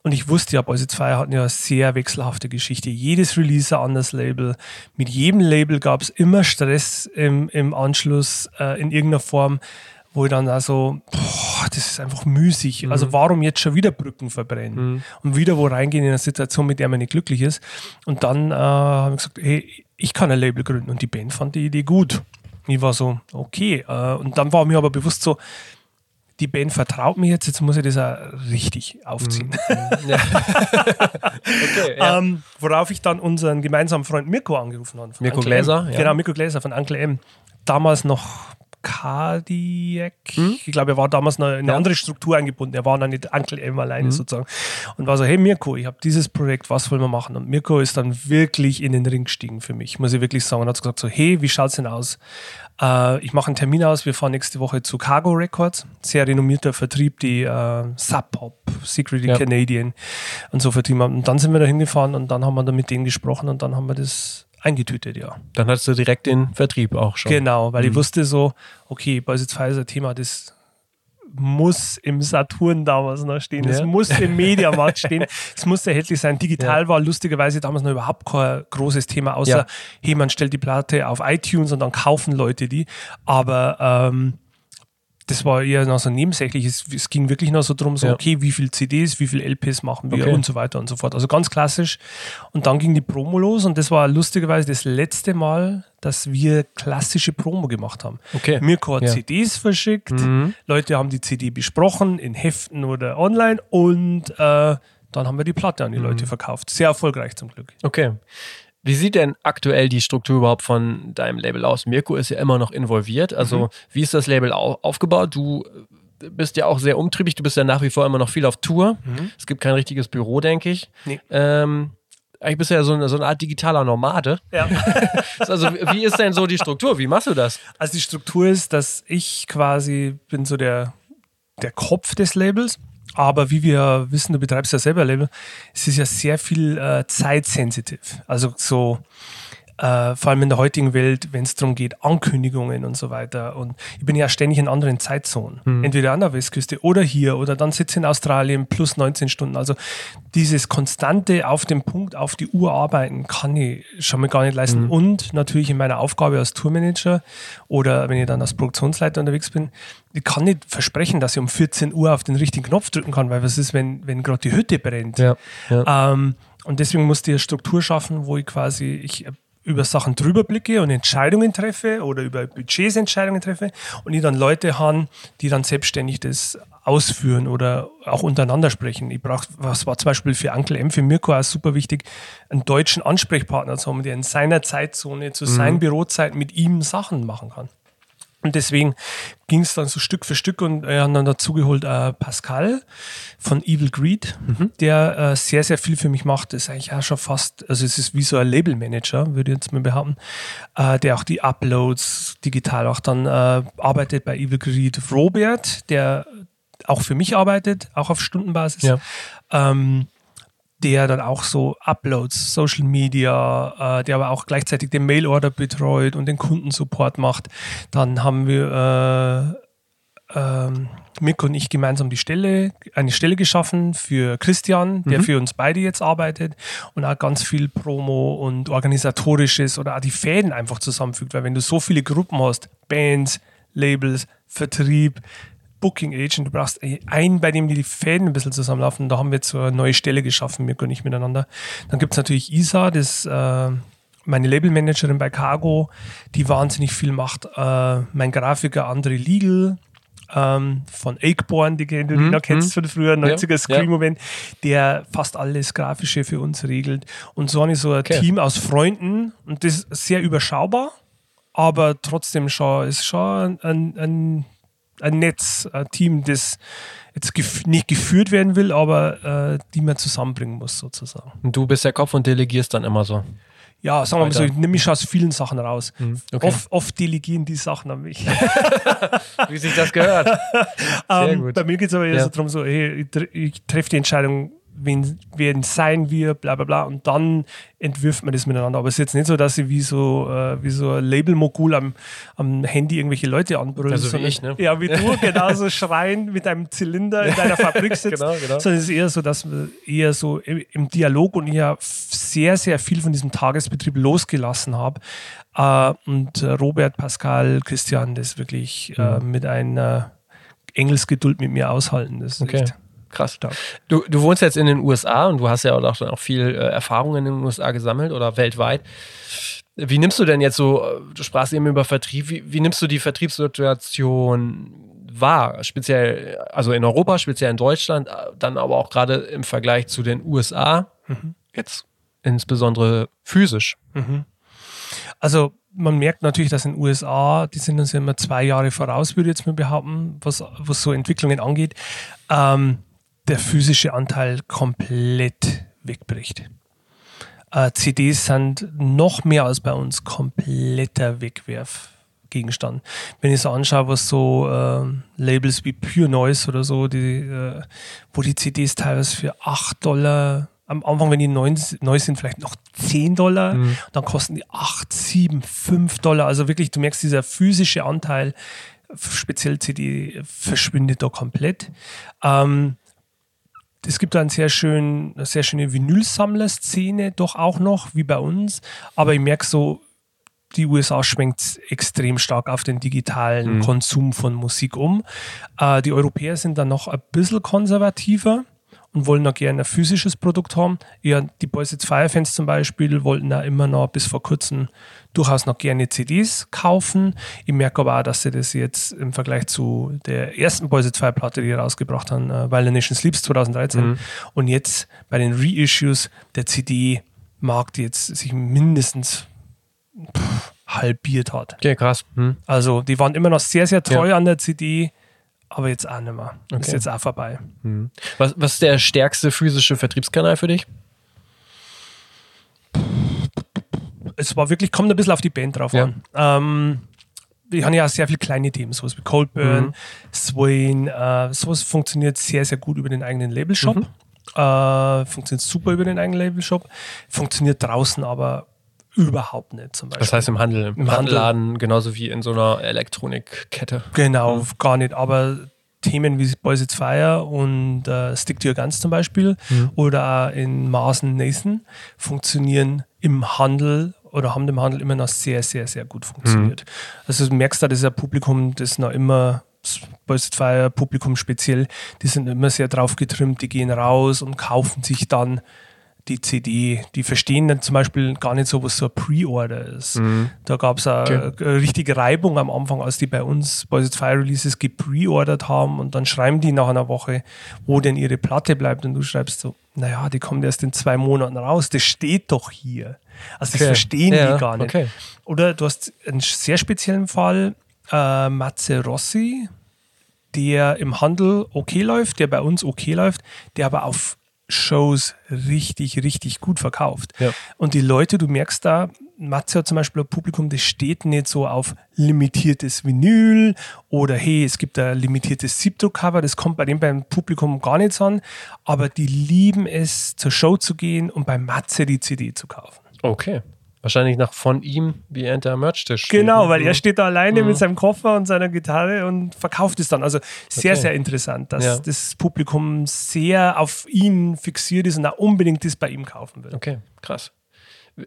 und ich wusste ja, Boys 2 hatten ja eine sehr wechselhafte Geschichte. Jedes Release ein anderes Label. Mit jedem Label gab es immer Stress im, im Anschluss äh, in irgendeiner Form, wo ich dann also, boah, das ist einfach müßig. Also warum jetzt schon wieder Brücken verbrennen? Und wieder wo reingehen in eine Situation, mit der man nicht glücklich ist. Und dann äh, habe ich gesagt, hey, ich kann ein Label gründen. Und die Band fand die Idee gut. Ich war so, okay. Äh, und dann war mir aber bewusst so, die Band vertraut mir jetzt, jetzt muss ich das auch richtig aufziehen. Okay, ja. Ähm, worauf ich dann unseren gemeinsamen Freund Mirko angerufen habe. Mirko Gläser, ja. Genau, Mirko Gläser von Uncle M. Damals noch Cardiac. Ich glaube, er war damals noch in eine Hm? Ja. Hm. andere Struktur eingebunden. Er war noch nicht Uncle M alleine sozusagen. Und war so, hey Mirko, ich habe dieses Projekt, was wollen wir machen? Und Mirko ist dann wirklich in den Ring gestiegen für mich, muss ich wirklich sagen. Und hat gesagt so, hey, wie schaut's denn aus? Äh, ich mache einen Termin aus, wir fahren nächste Woche zu Cargo Records, sehr renommierter Vertrieb, die äh, Sub Pop, Secretly Ja. Canadian und so vertrieben haben. Und dann sind wir da hingefahren und dann haben wir da mit denen gesprochen und dann haben wir das eingetütet, ja. Dann hattest du direkt den Vertrieb auch schon. Genau, weil ich Mhm. wusste so, okay, Boys 2 ist ein Thema, das muss im Saturn damals noch stehen, es Ja. muss im Mediamarkt stehen, es muss erhältlich sein. Digital war lustigerweise damals noch überhaupt kein großes Thema, außer, Ja. hey, man stellt die Platte auf iTunes und dann kaufen Leute die. Aber ähm, das war eher noch so nebensächlich. Es, es ging wirklich noch so drum, so, Ja. okay, wie viel CDs, wie viel LPs machen wir Okay. und so weiter und so fort. Also ganz klassisch. Und dann ging die Promo los und das war lustigerweise das letzte Mal, dass wir klassische Promo gemacht haben. Okay. Mirko hat Ja. CDs verschickt, Mhm. Leute haben die CD besprochen in Heften oder online und äh, dann haben wir die Platte an die Mhm. Leute verkauft. Sehr erfolgreich zum Glück. Okay. Wie sieht denn aktuell die Struktur überhaupt von deinem Label aus? Mirko ist ja immer noch involviert. Also, Mhm. wie ist das Label au aufgebaut? Du äh, bist ja auch sehr umtriebig. Du bist ja nach wie vor immer noch viel auf Tour. Es gibt kein richtiges Büro, denke ich. Mhm. Nee. Ähm, eigentlich bist du ja so eine, so eine Art digitaler Nomade. Ja. Also, wie ist denn so die Struktur? Wie machst du das? Also die Struktur ist, dass ich quasi bin so der, der Kopf des Labels. Aber wie wir wissen, du betreibst ja selber Label, es ist ja sehr viel äh, zeitsensitiv. Also so äh, vor allem in der heutigen Welt, wenn es darum geht, Ankündigungen und so weiter. Und ich bin ja ständig in anderen Zeitzonen. Entweder an der Westküste oder hier oder dann sitze ich in Australien plus 19 Stunden. Also dieses konstante auf dem Punkt, auf die Uhr arbeiten, kann ich schon mal gar nicht leisten. Und natürlich in meiner Aufgabe als Tourmanager oder wenn ich dann als Produktionsleiter unterwegs bin, ich kann nicht versprechen, dass ich um 14 Uhr auf den richtigen Knopf drücken kann, weil was ist, wenn, wenn gerade die Hütte brennt? ja. Ähm, und deswegen musste ich eine Struktur schaffen, wo ich quasi ich über Sachen drüber blicke und Entscheidungen treffe oder über Budgets Entscheidungen treffe und ich dann Leute habe, die dann selbstständig das ausführen oder auch untereinander sprechen. Ich brauche, was war zum Beispiel für Uncle M, für Mirko auch super wichtig, einen deutschen Ansprechpartner zu haben, der in seiner Zeitzone zu seinen Bürozeiten mit ihm Sachen machen kann. Und deswegen ging es dann so Stück für Stück und wir haben dann dazugeholt äh, Pascal von Evil Greed, mhm. der äh, sehr, sehr viel für mich macht. Das ist eigentlich auch schon fast, also es ist wie so ein Labelmanager, würde ich jetzt mal behaupten, äh, der auch die Uploads digital auch dann äh, arbeitet bei Evil Greed. Robert, der auch für mich arbeitet, auch auf Stundenbasis. Ja. Ähm, der dann auch so Uploads, Social Media, äh, der aber auch gleichzeitig den Mailorder betreut und den Kundensupport macht. Dann haben wir äh, äh, Mick und ich gemeinsam die Stelle, eine Stelle geschaffen für Christian, der mhm. für uns beide jetzt arbeitet und auch ganz viel Promo und organisatorisches oder auch die Fäden einfach zusammenfügt, weil wenn du so viele Gruppen hast, Bands, Labels, Vertrieb, Booking Agent, du brauchst einen, bei dem die Fäden ein bisschen zusammenlaufen. Da haben wir jetzt so eine neue Stelle geschaffen, wir können nicht miteinander. Dann gibt es natürlich Isa, das äh, meine Labelmanagerin bei Cargo, die wahnsinnig viel macht. Äh, mein Grafiker André Legal, ähm, von Akeborn, die du mhm. noch kennst mhm. von früher, 90er ja, Screen-Moment, der fast alles Grafische für uns regelt. Und so habe ich so ein okay. Team aus Freunden und das ist sehr überschaubar, aber trotzdem schon, ist schon ein, ein ein Netz, ein Team, das jetzt gef nicht geführt werden will, aber äh, die man zusammenbringen muss, sozusagen. Und du bist der Kopf und delegierst dann immer so. Ja, sagen wir mal so, ich nehme mich aus vielen Sachen raus. Mhm, okay. Oft, oft, delegieren die Sachen an mich. Wie sich das gehört. Sehr um, ähm, gut. Bei mir geht es aber eher ja. so darum, so, hey, ich treffe die Entscheidung, wen, wen sein wir, bla bla bla. Und dann entwirft man das miteinander. Aber es ist jetzt nicht so, dass ich wie so, äh, wie so ein Label-Mogul am, am Handy irgendwelche Leute anbrüllen. Also wie ich, ne? Ja, wie du, genauso schreien mit einem Zylinder in deiner Fabrik sitzt. genau, genau. Sondern es ist eher so, dass wir eher so im, Dialog und ich sehr, sehr viel von diesem Tagesbetrieb losgelassen habe. Äh, und äh, Robert, Pascal, Christian, das wirklich äh, mhm. mit einer Engelsgeduld mit mir aushalten. Das ist okay. echt krass stark. Du, du wohnst jetzt in den USA und du hast ja auch, auch viel äh, Erfahrung in den USA gesammelt oder weltweit. Wie nimmst du denn jetzt so, äh, du sprachst eben über Vertrieb, wie, wie nimmst du die Vertriebssituation wahr? Speziell, also in Europa, speziell in Deutschland, äh, dann aber auch gerade im Vergleich zu den USA, mhm. jetzt insbesondere physisch. Mhm. Also man merkt natürlich, dass in den USA, die sind uns ja immer zwei Jahre voraus, würde ich jetzt mal behaupten, was, was so Entwicklungen angeht. Ähm, der physische Anteil komplett wegbricht. Äh, CDs sind noch mehr als bei uns kompletter Wegwerfgegenstand. Wenn ich so anschaue, was so äh, Labels wie Pure Noise oder so, die, äh, wo die CDs teilweise für 8 Dollar, am Anfang, wenn die neu, neu sind, vielleicht noch 10 Dollar, mhm. dann kosten die 8, 7, 5 Dollar. Also wirklich, du merkst, dieser physische Anteil, speziell CD, verschwindet da komplett. Ähm, es gibt da einen sehr schön, eine sehr schöne Vinylsammler-Szene doch auch noch, wie bei uns. Aber ich merke so, die USA schwenkt extrem stark auf den digitalen mhm. Konsum von Musik um. Äh, die Europäer sind dann noch ein bisschen konservativer und wollen noch gerne ein physisches Produkt haben. Ja, die Boys It's Fire Fans zum Beispiel wollten da immer noch bis vor kurzem durchaus noch gerne CDs kaufen. Ich merke aber auch, dass sie das jetzt im Vergleich zu der ersten Boys It's Fire Platte, die rausgebracht haben, äh, While the Nation Sleeps 2013 mhm. und jetzt bei den Reissues der CD-Markt jetzt sich mindestens pff, halbiert hat. Okay, krass. Mhm. Also die waren immer noch sehr, sehr treu ja. an der CD aber jetzt auch nicht mehr. Okay. Ist jetzt auch vorbei. Mhm. Was, was ist der stärkste physische Vertriebskanal für dich? Es war wirklich, kommt ein bisschen auf die Band drauf ja. an. Ähm, wir haben ja auch sehr viele kleine Themen, sowas wie Coldburn, mhm. Swain, äh, sowas funktioniert sehr, sehr gut über den eigenen Labelshop. Mhm. Äh, funktioniert super über den eigenen Labelshop. Funktioniert draußen aber überhaupt nicht zum Beispiel. Das heißt im Handel, im, Handelladen, genauso wie in so einer Elektronikkette. Genau, mhm. gar nicht. Aber Themen wie Boys It's Fire und äh, Stick to Your Guns zum Beispiel mhm. oder auch in Maßen Nathan funktionieren im Handel oder haben im Handel immer noch sehr, sehr, sehr gut funktioniert. Mhm. Also du merkst da, das ist ein Publikum, das noch immer Boys It's Fire Publikum speziell, die sind immer sehr drauf getrimmt, die gehen raus und kaufen sich dann die CD, die verstehen dann zum Beispiel gar nicht so, was so ein Pre-Order ist. Mhm. Da gab es eine okay. richtige Reibung am Anfang, als die bei uns bei den Fire Releases gepreordert haben und dann schreiben die nach einer Woche, wo denn ihre Platte bleibt und du schreibst so, naja, die kommt erst in zwei Monaten raus, das steht doch hier. Also das okay. verstehen ja, die gar nicht. Okay. Oder du hast einen sehr speziellen Fall, äh, Matze Rossi, der im Handel okay läuft, der bei uns okay läuft, der aber auf Shows richtig, richtig gut verkauft. Ja. Und die Leute, du merkst da, Matze hat zum Beispiel ein Publikum, das steht nicht so auf limitiertes Vinyl oder hey, es gibt ein limitiertes Siebdruckcover, das kommt bei dem beim Publikum gar nicht an, aber die lieben es, zur Show zu gehen und bei Matze die CD zu kaufen. Okay. Wahrscheinlich nach von ihm, wie er hinter Merch-Tisch steht. Genau, weil er Mhm. steht da alleine Mhm. mit seinem Koffer und seiner Gitarre und verkauft es dann. Also sehr, Okay. sehr interessant, dass Ja. das Publikum sehr auf ihn fixiert ist und auch unbedingt das bei ihm kaufen will. Okay, krass.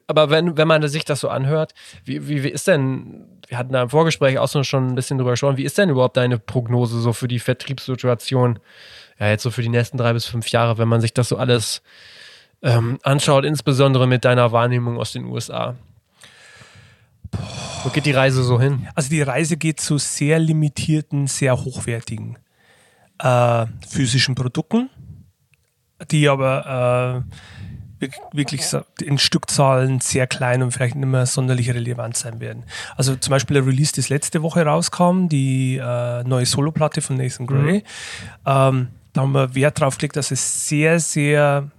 Aber wenn, wenn man sich das so anhört, wie, wie, wie ist denn, wir hatten da im Vorgespräch auch schon ein bisschen drüber gesprochen, wie ist denn überhaupt deine Prognose so für die Vertriebssituation, ja, jetzt so für die nächsten drei bis fünf Jahre, wenn man sich das so alles ähm, anschaut, insbesondere mit deiner Wahrnehmung aus den USA? Wo geht die Reise so hin? Also die Reise geht zu sehr limitierten, sehr hochwertigen äh, physischen Produkten, die aber äh, wirk- wirklich in Stückzahlen sehr klein und vielleicht nicht mehr sonderlich relevant sein werden. Also zum Beispiel der Release, das letzte Woche rauskam, die äh, neue Soloplatte von Nathan Gray. Ähm, da haben wir Wert drauf gelegt, dass es sehr, sehr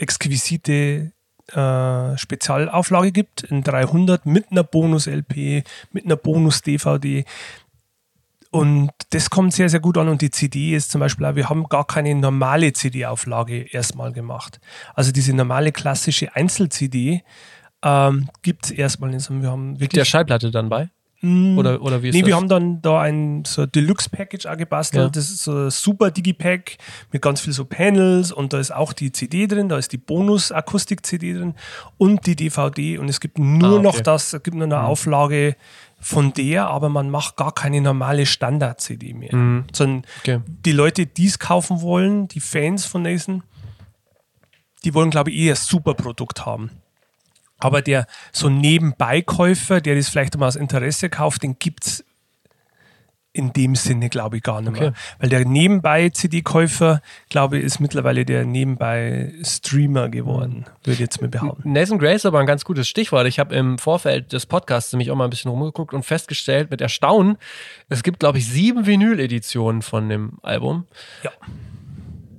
exquisite äh, Spezialauflage gibt in 300 mit einer Bonus-LP, mit einer Bonus-DVD. Und das kommt sehr, sehr gut an. Und die CD ist zum Beispiel wir haben gar keine normale CD-Auflage erstmal gemacht. Also diese normale klassische Einzel-CD ähm, gibt es erstmal nicht. Wir haben wirklich der Schallplatte dann bei? Oder, oder wie ist Nee, das? wir haben dann da ein so Deluxe-Package auch gebastelt. Ja. Das ist so ein super Digipack mit ganz viel so Panels und da ist auch die CD drin, da ist die Bonus-Akustik-CD drin und die DVD und es gibt nur Ah, okay. Mhm. noch das, es gibt nur eine Auflage von der, aber man macht gar keine normale Standard-CD mehr. Sondern Mhm. Okay. die Leute, die es kaufen wollen, die Fans von Nathan, die wollen, glaube ich, eher ein super Produkt haben. Aber der so Nebenbeikäufer, der das vielleicht mal aus Interesse kauft, den gibt es in dem Sinne, glaube ich, gar nicht mehr. Okay. Weil der Nebenbei-CD-Käufer, glaube ich, ist mittlerweile der Nebenbei-Streamer geworden, würde ich jetzt mal behaupten. Nathan Gray ist aber ein ganz gutes Stichwort. Ich habe im Vorfeld des Podcasts nämlich auch mal ein bisschen rumgeguckt und festgestellt mit Erstaunen, es gibt, glaube ich, sieben Vinyl-Editionen von dem Album. Ja.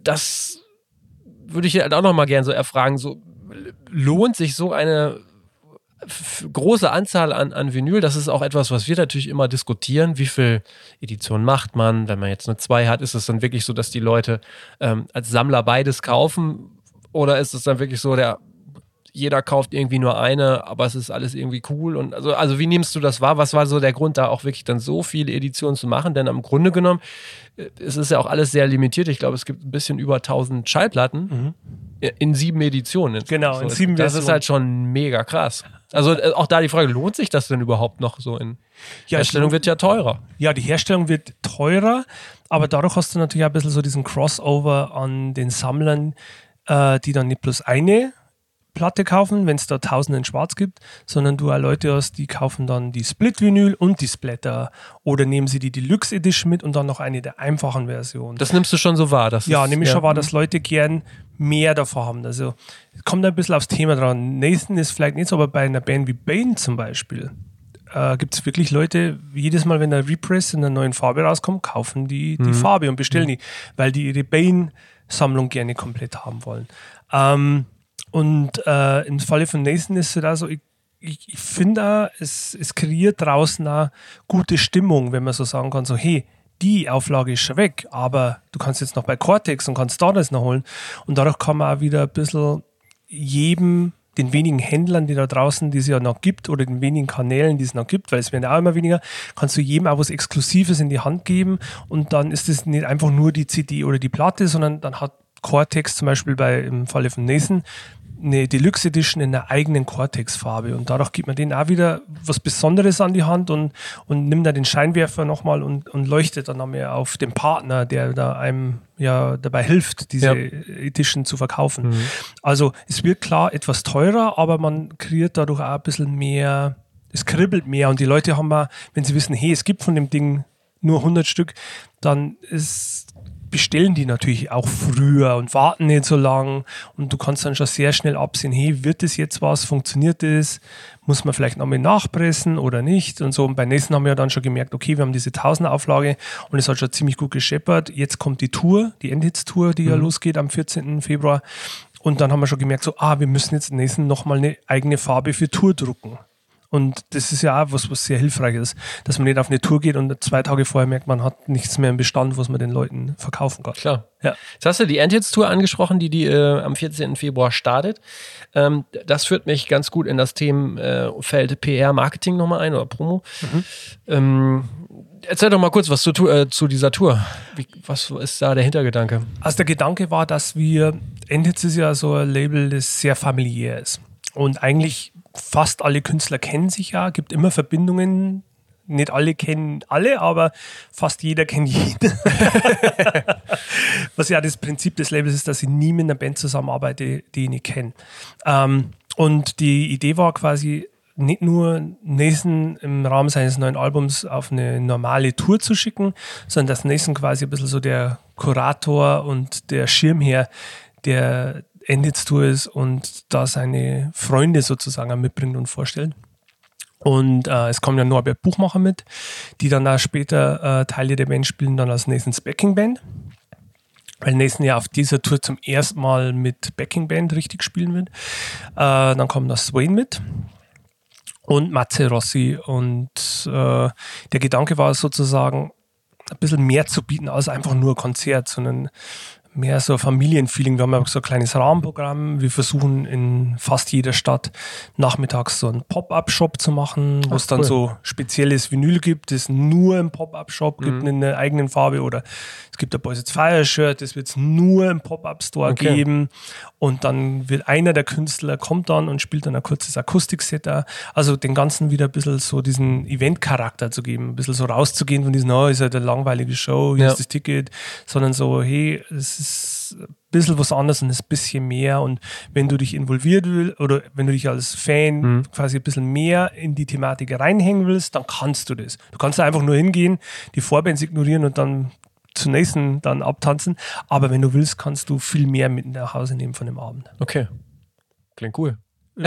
Das würde ich halt auch noch mal gerne so erfragen. So, lohnt sich so eine große Anzahl an, an Vinyl? Das ist auch etwas, was wir natürlich immer diskutieren. Wie viel Edition macht man? Wenn man jetzt eine 2 hat, ist es dann wirklich so, dass die Leute ähm, als Sammler beides kaufen? Oder ist es dann wirklich so, der jeder kauft irgendwie nur eine, aber es ist alles irgendwie cool. Und also, also wie nimmst du das wahr? Was war so der Grund, da auch wirklich dann so viele Editionen zu machen? Denn am Grunde genommen, äh, es ist ja auch alles sehr limitiert. Ich glaube, es gibt ein bisschen über 1000 Schallplatten in sieben Editionen. Genau, in sieben Das ist halt schon mega krass. Also äh, auch da die Frage, lohnt sich das denn überhaupt noch so in Ja, Herstellung wird ja teurer. Ja, die Herstellung wird teurer, aber dadurch hast du natürlich auch ein bisschen so diesen Crossover an den Sammlern, äh, die dann nicht bloß eine Platte kaufen, wenn es da tausend in Schwarz gibt, sondern du auch Leute hast, die kaufen dann die Split-Vinyl und die Splatter oder nehmen sie die Deluxe Edition mit und dann noch eine der einfachen Versionen. Das nimmst du schon so wahr. Das Ja, ist, nämlich schon wahr, dass Leute gern mehr davon haben. Also kommt ein bisschen aufs Thema dran. Nathan ist vielleicht nicht so, aber bei einer Band wie Bane zum Beispiel äh, gibt es wirklich Leute, jedes Mal, wenn der Repress in einer neuen Farbe rauskommt, kaufen die die Farbe und bestellen die, weil die ihre Bane-Sammlung gerne komplett haben wollen. Ähm, und äh, im Falle von Nathan ist es da so, ich, ich, ich finde, es, es kreiert draußen auch gute Stimmung, wenn man so sagen kann, so hey, die Auflage ist schon weg, aber du kannst jetzt noch bei Cortex und kannst da das noch holen. Und dadurch kann man auch wieder ein bisschen jedem, den wenigen Händlern, die da draußen, die es ja noch gibt, oder den wenigen Kanälen, die es noch gibt, weil es werden ja auch immer weniger, kannst du jedem auch was Exklusives in die Hand geben und dann ist es nicht einfach nur die CD oder die Platte, sondern dann hat Cortex zum Beispiel bei, im Falle von Nathan eine Deluxe Edition in einer eigenen Cortex-Farbe und dadurch gibt man denen auch wieder was Besonderes an die Hand und, und nimmt da den Scheinwerfer nochmal und, und leuchtet dann nochmal auf den Partner, der da einem ja dabei hilft, diese Ja. Edition zu verkaufen. Also es wird klar etwas teurer, aber man kreiert dadurch auch ein bisschen mehr, es kribbelt mehr und die Leute haben mal, wenn sie wissen, hey, es gibt von dem Ding nur 100 Stück, dann ist bestellen die natürlich auch früher und warten nicht so lang und du kannst dann schon sehr schnell absehen, hey, wird das jetzt was, funktioniert das, muss man vielleicht nochmal nachpressen oder nicht und so. Und bei nächsten haben wir dann schon gemerkt, okay, wir haben diese 1000 Auflage und es hat schon ziemlich gut gescheppert. Jetzt kommt die Tour, die Endhits-Tour, die mhm. ja losgeht am 14. Februar. Und dann haben wir schon gemerkt, so, ah, wir müssen jetzt nächsten nochmal eine eigene Farbe für Tour drucken. Und das ist ja auch was, was sehr hilfreich ist, dass man nicht auf eine Tour geht und zwei Tage vorher merkt, man hat nichts mehr im Bestand, was man den Leuten verkaufen kann. Klar. Ja. Jetzt hast du die Endhits-Tour angesprochen, die, die äh, am 14. Februar startet. Ähm, das führt mich ganz gut in das Themenfeld äh, PR, Marketing nochmal ein oder Promo. Mhm. Ähm, erzähl doch mal kurz was zu, äh, zu dieser Tour. Wie, was ist da der Hintergedanke? Also der Gedanke war, dass wir, Endhits ist ja so ein Label, das sehr familiär ist. Und eigentlich fast alle Künstler kennen sich ja, gibt immer Verbindungen. Nicht alle kennen alle, aber fast jeder kennt jeden. Was ja das Prinzip des Labels ist, dass ich nie mit einer Band zusammenarbeite, die ich nicht kenne. Ähm, und die Idee war quasi, nicht nur Nathan im Rahmen seines neuen Albums auf eine normale Tour zu schicken, sondern dass Nathan quasi ein bisschen so der Kurator und der Schirmherr der Endits-Tour ist und da seine Freunde sozusagen mitbringt und vorstellt. Und äh, es kommt ja Norbert Buchmacher mit, die dann auch später äh, Teile der Band spielen, dann als Nathans Backing Band. Weil Nathan ja auf dieser Tour zum ersten Mal mit Backing Band richtig spielen wird. Äh, dann kommt noch Swain mit und Matze Rossi. Und äh, der Gedanke war sozusagen, ein bisschen mehr zu bieten als einfach nur Konzert, sondern mehr so Familienfeeling. Wir haben ja so ein kleines Rahmenprogramm. Wir versuchen in fast jeder Stadt nachmittags so einen Pop-Up-Shop zu machen, wo es dann cool. so spezielles Vinyl gibt, das nur im Pop-Up-Shop mhm. gibt in einer eigenen Farbe oder es gibt ein Boys It's Fire-Shirt, das wird es nur im Pop-Up-Store okay. geben und dann wird einer der Künstler kommt dann und spielt dann ein kurzes Akustikset da. Also den Ganzen wieder ein bisschen so diesen Event-Charakter zu geben, ein bisschen so rauszugehen von diesem, oh, ist ja eine langweilige Show, hier ja. ist das Ticket, sondern so, hey, es ist ist ein bisschen was anderes und ist ein bisschen mehr. Und wenn du dich involviert willst oder wenn du dich als Fan mhm. quasi ein bisschen mehr in die Thematik reinhängen willst, dann kannst du das. Du kannst einfach nur hingehen, die Vorbands ignorieren und dann zur nächsten dann abtanzen. Aber wenn du willst, kannst du viel mehr mit nach Hause nehmen von dem Abend. Okay. Klingt cool.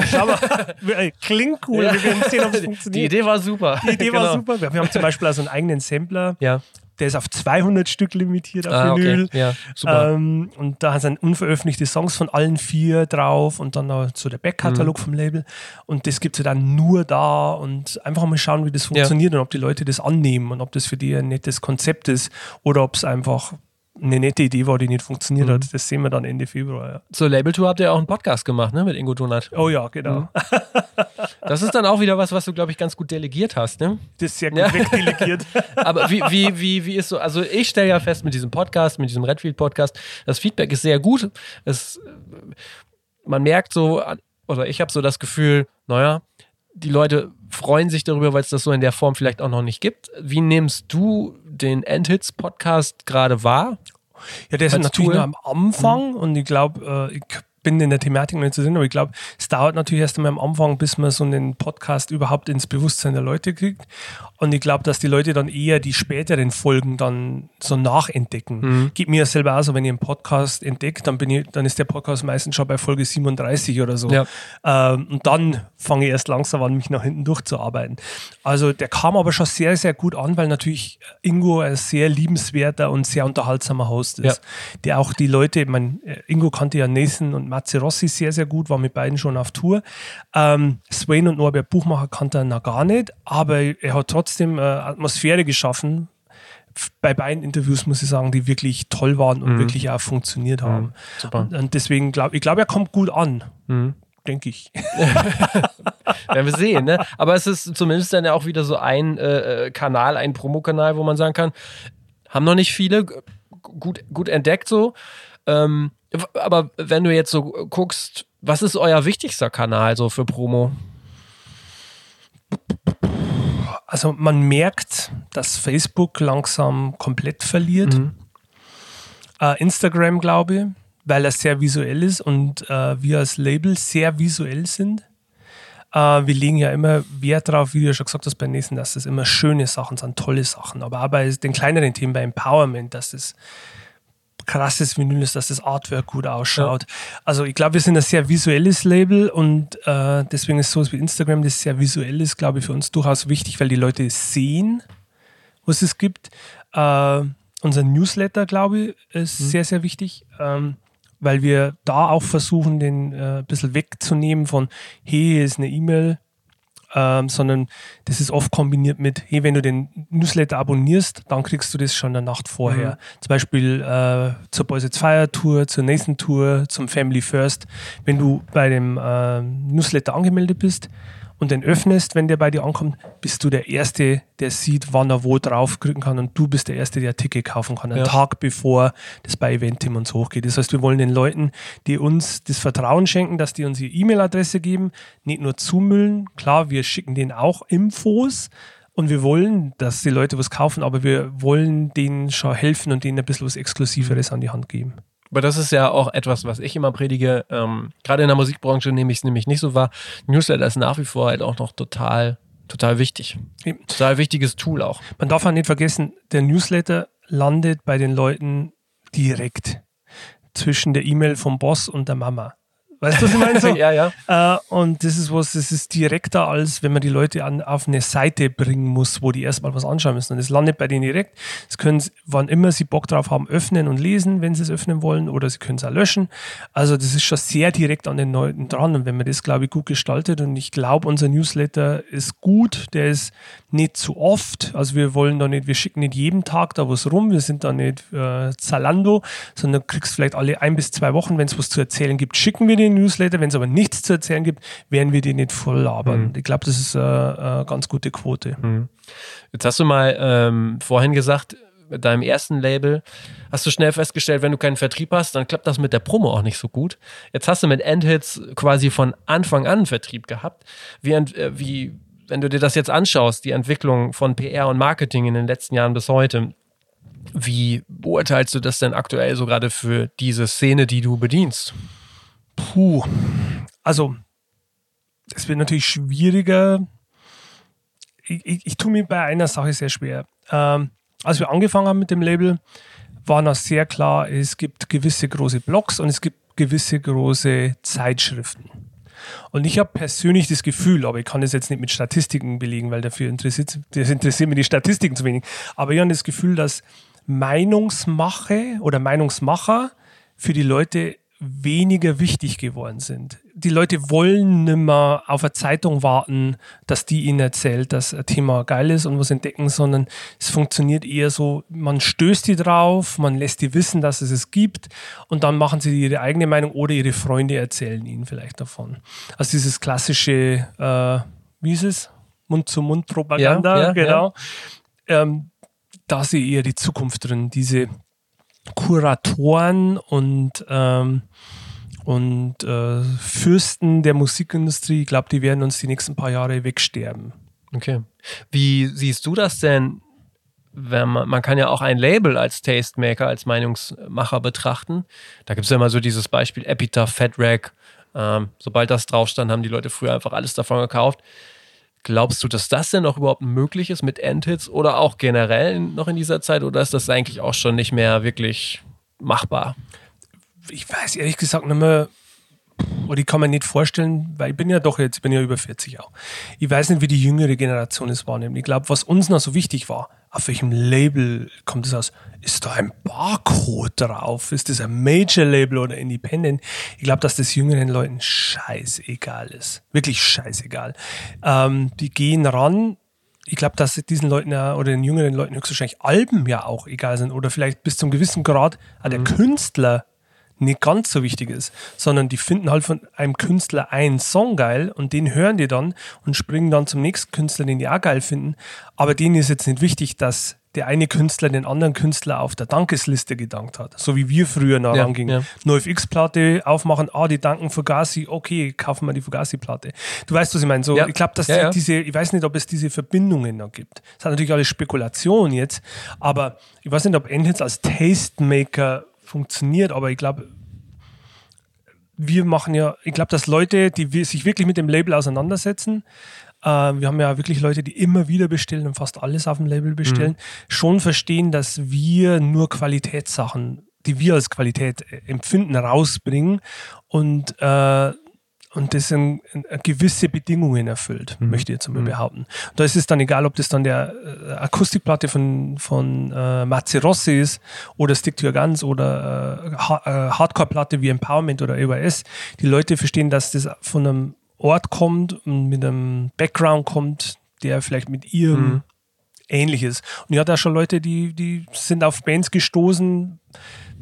Schau mal, klingt cool. Ja. Wir werden sehen, ob es funktioniert. Die Idee war super. Die Idee genau. war super. Wir haben zum Beispiel also einen eigenen Sampler. Ja der ist auf 200 Stück limitiert auf ah, Vinyl. Okay. Ja, super. Ähm, und da sind unveröffentlichte Songs von allen vier drauf und dann noch so der Backkatalog mhm. vom Label. Und das gibt es ja dann nur da und einfach mal schauen, wie das funktioniert ja. und ob die Leute das annehmen und ob das für die ein nettes Konzept ist oder ob es einfach eine nette Idee war, die nicht funktioniert mhm. hat. Das sehen wir dann Ende Februar. Ja. Zur Labeltour habt ihr auch einen Podcast gemacht, ne, mit Ingo Donat. Oh ja, genau. Mhm. Das ist dann auch wieder was, was du, glaube ich, ganz gut delegiert hast, ne? Das ist sehr gut ja. wegdelegiert. Aber wie, wie, wie, wie ist so, also ich stelle ja fest mit diesem Podcast, mit diesem Redfield-Podcast, das Feedback ist sehr gut. Es, man merkt so, oder ich habe so das Gefühl, naja, die Leute freuen sich darüber, weil es das so in der Form vielleicht auch noch nicht gibt. Wie nimmst du den Endhits-Podcast gerade wahr? Ja, der ist natürlich noch am Anfang mhm. und ich glaube, äh, ich bin in der Thematik nicht zu sehen, aber ich glaube, es dauert natürlich erst einmal am Anfang, bis man so einen Podcast überhaupt ins Bewusstsein der Leute kriegt. Und ich glaube, dass die Leute dann eher die späteren Folgen dann so nachentdecken. Mhm. Geht mir ja selber auch so, wenn ihr einen Podcast entdeckt, dann bin ich, dann ist der Podcast meistens schon bei Folge 37 oder so. Ja. Ähm, und dann fange ich erst langsam an, mich nach hinten durchzuarbeiten. Also der kam aber schon sehr, sehr gut an, weil natürlich Ingo ein sehr liebenswerter und sehr unterhaltsamer Host ist. Ja. Der auch die Leute, ich meine, Ingo kannte ja Nathan und Matze Rossi sehr, sehr gut, war mit beiden schon auf Tour. Ähm, Swain und Norbert Buchmacher kannte er noch gar nicht, aber er hat trotzdem äh, Atmosphäre geschaffen. Bei beiden Interviews muss ich sagen, die wirklich toll waren und mhm. wirklich auch funktioniert haben. Mhm. Super. Und, und deswegen glaube ich, glaube, er kommt gut an. Mhm denke ich. Werden wir sehen, ne? Aber es ist zumindest dann ja auch wieder so ein äh, äh Kanal, ein Promokanal, wo man sagen kann, haben noch nicht viele gut, gut entdeckt so. Ähm, aber wenn du jetzt so guckst, was ist euer wichtigster Kanal so für Promo? Also man merkt, dass Facebook langsam komplett verliert. Mhm. Äh, Instagram, glaube ich, weil er sehr visuell ist und äh, wir als Label sehr visuell sind. Äh, wir legen ja immer Wert darauf, wie du ja schon gesagt hast bei Nächsten, dass das immer schöne Sachen sind, tolle Sachen. Aber auch bei den kleineren Themen, bei Empowerment, dass das krasses Vinyl ist, dass das Artwork gut ausschaut. Ja. Also ich glaube, wir sind ein sehr visuelles Label und äh, deswegen ist sowas wie Instagram, das sehr visuell ist, glaube ich, für uns durchaus wichtig, weil die Leute sehen, was es gibt. Äh, unser Newsletter, glaube ich, ist mhm. sehr, sehr wichtig. Ähm, weil wir da auch versuchen, den äh, ein bisschen wegzunehmen von, hey, hier ist eine E-Mail, ähm, sondern das ist oft kombiniert mit, hey, wenn du den Newsletter abonnierst, dann kriegst du das schon eine Nacht vorher. Mhm. Zum Beispiel äh, zur Boys It's Fire Tour, zur nächsten Tour, zum Family First. Wenn du bei dem äh, Newsletter angemeldet bist, und den öffnest, wenn der bei dir ankommt, bist du der Erste, der sieht, wann er wo draufdrücken kann und du bist der Erste, der Ticket kaufen kann, einen ja. Tag bevor das bei Eventim uns hochgeht. Das heißt, wir wollen den Leuten, die uns das Vertrauen schenken, dass die uns ihre E-Mail-Adresse geben, nicht nur zumüllen. Klar, wir schicken denen auch Infos, und wir wollen, dass die Leute was kaufen, aber wir wollen denen schon helfen und denen ein bisschen was Exklusiveres an die Hand geben. Aber das ist ja auch etwas, was ich immer predige. Ähm, Gerade in der Musikbranche nehme ich es nämlich nicht so wahr. Newsletter ist nach wie vor halt auch noch total, total wichtig. Total wichtiges Tool auch. Man darf auch nicht vergessen, der Newsletter landet bei den Leuten direkt zwischen der E-Mail vom Boss und der Mama. Weißt du, was ich meine? So, ja, ja. Äh, und das ist was, das ist direkter, als wenn man die Leute an, auf eine Seite bringen muss, wo die erstmal was anschauen müssen. Und es landet bei denen direkt. Das können sie, wann immer sie Bock drauf haben, öffnen und lesen, wenn sie es öffnen wollen, oder sie können es auch löschen. Also, das ist schon sehr direkt an den Leuten dran. Und wenn man das, glaube ich, gut gestaltet, und ich glaube, unser Newsletter ist gut, der ist nicht zu oft. Also, wir wollen da nicht, wir schicken nicht jeden Tag da was rum. Wir sind da nicht äh, Zalando, sondern kriegst vielleicht alle ein bis zwei Wochen, wenn es was zu erzählen gibt, schicken wir den den Newsletter. Wenn es aber nichts zu erzählen gibt, werden wir die nicht voll labern. Mhm. Ich glaube, das ist eine, äh, eine ganz gute Quote. Mhm. Jetzt hast du mal ähm, vorhin gesagt, mit deinem ersten Label hast du schnell festgestellt, wenn du keinen Vertrieb hast, dann klappt das mit der Promo auch nicht so gut. Jetzt hast du mit Endhits quasi von Anfang an einen Vertrieb gehabt. Wie, äh, wie, wenn du dir das jetzt anschaust, die Entwicklung von PR und Marketing in den letzten Jahren bis heute, wie beurteilst du das denn aktuell so gerade für diese Szene, die du bedienst? Puh. Also, es wird natürlich schwieriger. Ich, ich, ich tue mir bei einer Sache sehr schwer. Ähm, als wir angefangen haben mit dem Label, war noch sehr klar, es gibt gewisse große Blogs und es gibt gewisse große Zeitschriften. Und ich habe persönlich das Gefühl, aber ich kann das jetzt nicht mit Statistiken belegen, weil dafür interessiert, das interessiert mich die Statistiken zu wenig. Aber ich habe das Gefühl, dass Meinungsmache oder Meinungsmacher für die Leute weniger wichtig geworden sind. Die Leute wollen nimmer auf eine Zeitung warten, dass die ihnen erzählt, dass ein Thema geil ist und was entdecken, sondern es funktioniert eher so, man stößt die drauf, man lässt die wissen, dass es es gibt und dann machen sie ihre eigene Meinung oder ihre Freunde erzählen ihnen vielleicht davon. Also dieses klassische, äh, wie ist es? Mund-zu-Mund-Propaganda, ja, ja, genau. Ja. Ähm, da sehe ich eher die Zukunft drin, diese Kuratoren und, ähm, und äh, Fürsten der Musikindustrie, ich glaube, die werden uns die nächsten paar Jahre wegsterben. Okay. Wie siehst du das denn? Wenn man, man kann ja auch ein Label als Tastemaker, als Meinungsmacher betrachten. Da gibt es ja immer so dieses Beispiel Epitaph, Fat Rack. Ähm, sobald das drauf stand, haben die Leute früher einfach alles davon gekauft. Glaubst du, dass das denn noch überhaupt möglich ist mit Endhits oder auch generell noch in dieser Zeit oder ist das eigentlich auch schon nicht mehr wirklich machbar? Ich weiß ehrlich gesagt nicht mehr, oder ich kann mir nicht vorstellen, weil ich bin ja doch jetzt, ich bin ja über 40 auch. Ich weiß nicht, wie die jüngere Generation es wahrnimmt. Ich glaube, was uns noch so wichtig war, auf welchem Label kommt es aus? Ist da ein Barcode drauf? Ist das ein Major-Label oder Independent? Ich glaube, dass das jüngeren Leuten scheißegal ist. Wirklich scheißegal. Ähm, die gehen ran. Ich glaube, dass diesen Leuten ja, oder den jüngeren Leuten höchstwahrscheinlich Alben ja auch egal sind oder vielleicht bis zum gewissen Grad auch der mhm. Künstler nicht ganz so wichtig ist, sondern die finden halt von einem Künstler einen Song geil und den hören die dann und springen dann zum nächsten Künstler, den die auch geil finden. Aber denen ist jetzt nicht wichtig, dass der eine Künstler den anderen Künstler auf der Dankesliste gedankt hat. So wie wir früher nah ja, rangingen. Ja. NoFX-Platte aufmachen, ah, die danken Fugazi, okay, kaufen wir die Fugazi-Platte. Du weißt, was ich meine. So, ja. Ich glaube, dass ja, diese, ich weiß nicht, ob es diese Verbindungen noch gibt. Das hat natürlich alles Spekulation jetzt, aber ich weiß nicht, ob Endhits als Tastemaker funktioniert, aber ich glaube, wir machen ja, ich glaube, dass Leute, die sich wirklich mit dem Label auseinandersetzen, äh, wir haben ja wirklich Leute, die immer wieder bestellen und fast alles auf dem Label bestellen, mhm. schon verstehen, dass wir nur Qualitätssachen die wir als Qualität empfinden, rausbringen und, äh, und das in, in gewisse Bedingungen erfüllt, mhm. möchte ich jetzt mal mhm. behaupten. Da ist es dann egal, ob das dann der äh, Akustikplatte von, von äh, Matze Rossi ist oder Stick to Your Guns oder äh, äh Hardcore-Platte wie Empowerment oder EYS. Die Leute verstehen, dass das von einem Ort kommt und mit einem Background kommt, der vielleicht mit ihrem mhm. ähnlich ist. Und ich hatte auch schon Leute, die, die sind auf Bands gestoßen,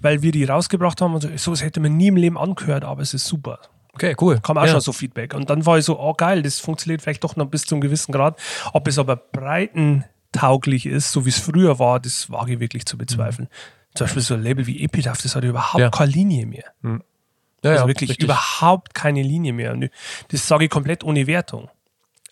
weil wir die rausgebracht haben und so, sowas hätte man nie im Leben angehört, aber es ist super. Okay, cool. Kam auch ja. schon so Feedback. Und dann war ich so, oh geil, das funktioniert vielleicht doch noch bis zu einem gewissen Grad. Ob es aber breitentauglich ist, so wie es früher war, das wage ich wirklich zu bezweifeln. Mhm. Zum Beispiel so ein Label wie Epitaph, das hat überhaupt ja. keine Linie mehr. Mhm. Ja, also wirklich richtig. überhaupt keine Linie mehr. Und das sage ich komplett ohne Wertung.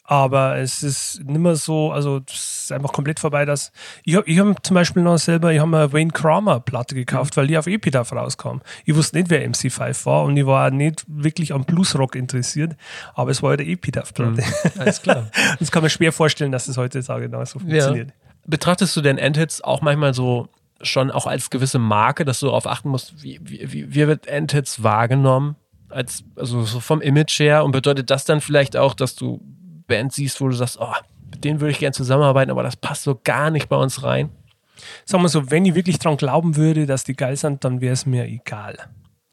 Aber es ist nicht mehr so, also es ist einfach komplett vorbei, dass ich habe ich hab zum Beispiel noch selber, ich habe mir Wayne Kramer Platte gekauft, mhm. weil die auf Epitaph rauskam. Ich wusste nicht, wer MC5 war und ich war nicht wirklich am Bluesrock interessiert, aber es war ja der Epitaph Platte. Mhm. Alles klar. das kann man schwer vorstellen, dass das heutzutage noch so funktioniert. Ja. Betrachtest du denn Endhits auch manchmal so schon auch als gewisse Marke, dass du darauf achten musst, wie, wie, wie wird Endhits wahrgenommen? Als, also so vom Image her und bedeutet das dann vielleicht auch, dass du Bands siehst, wo du sagst, oh, mit denen würde ich gerne zusammenarbeiten, aber das passt so gar nicht bei uns rein? Sagen wir so, wenn ich wirklich dran glauben würde, dass die geil sind, dann wäre es mir egal.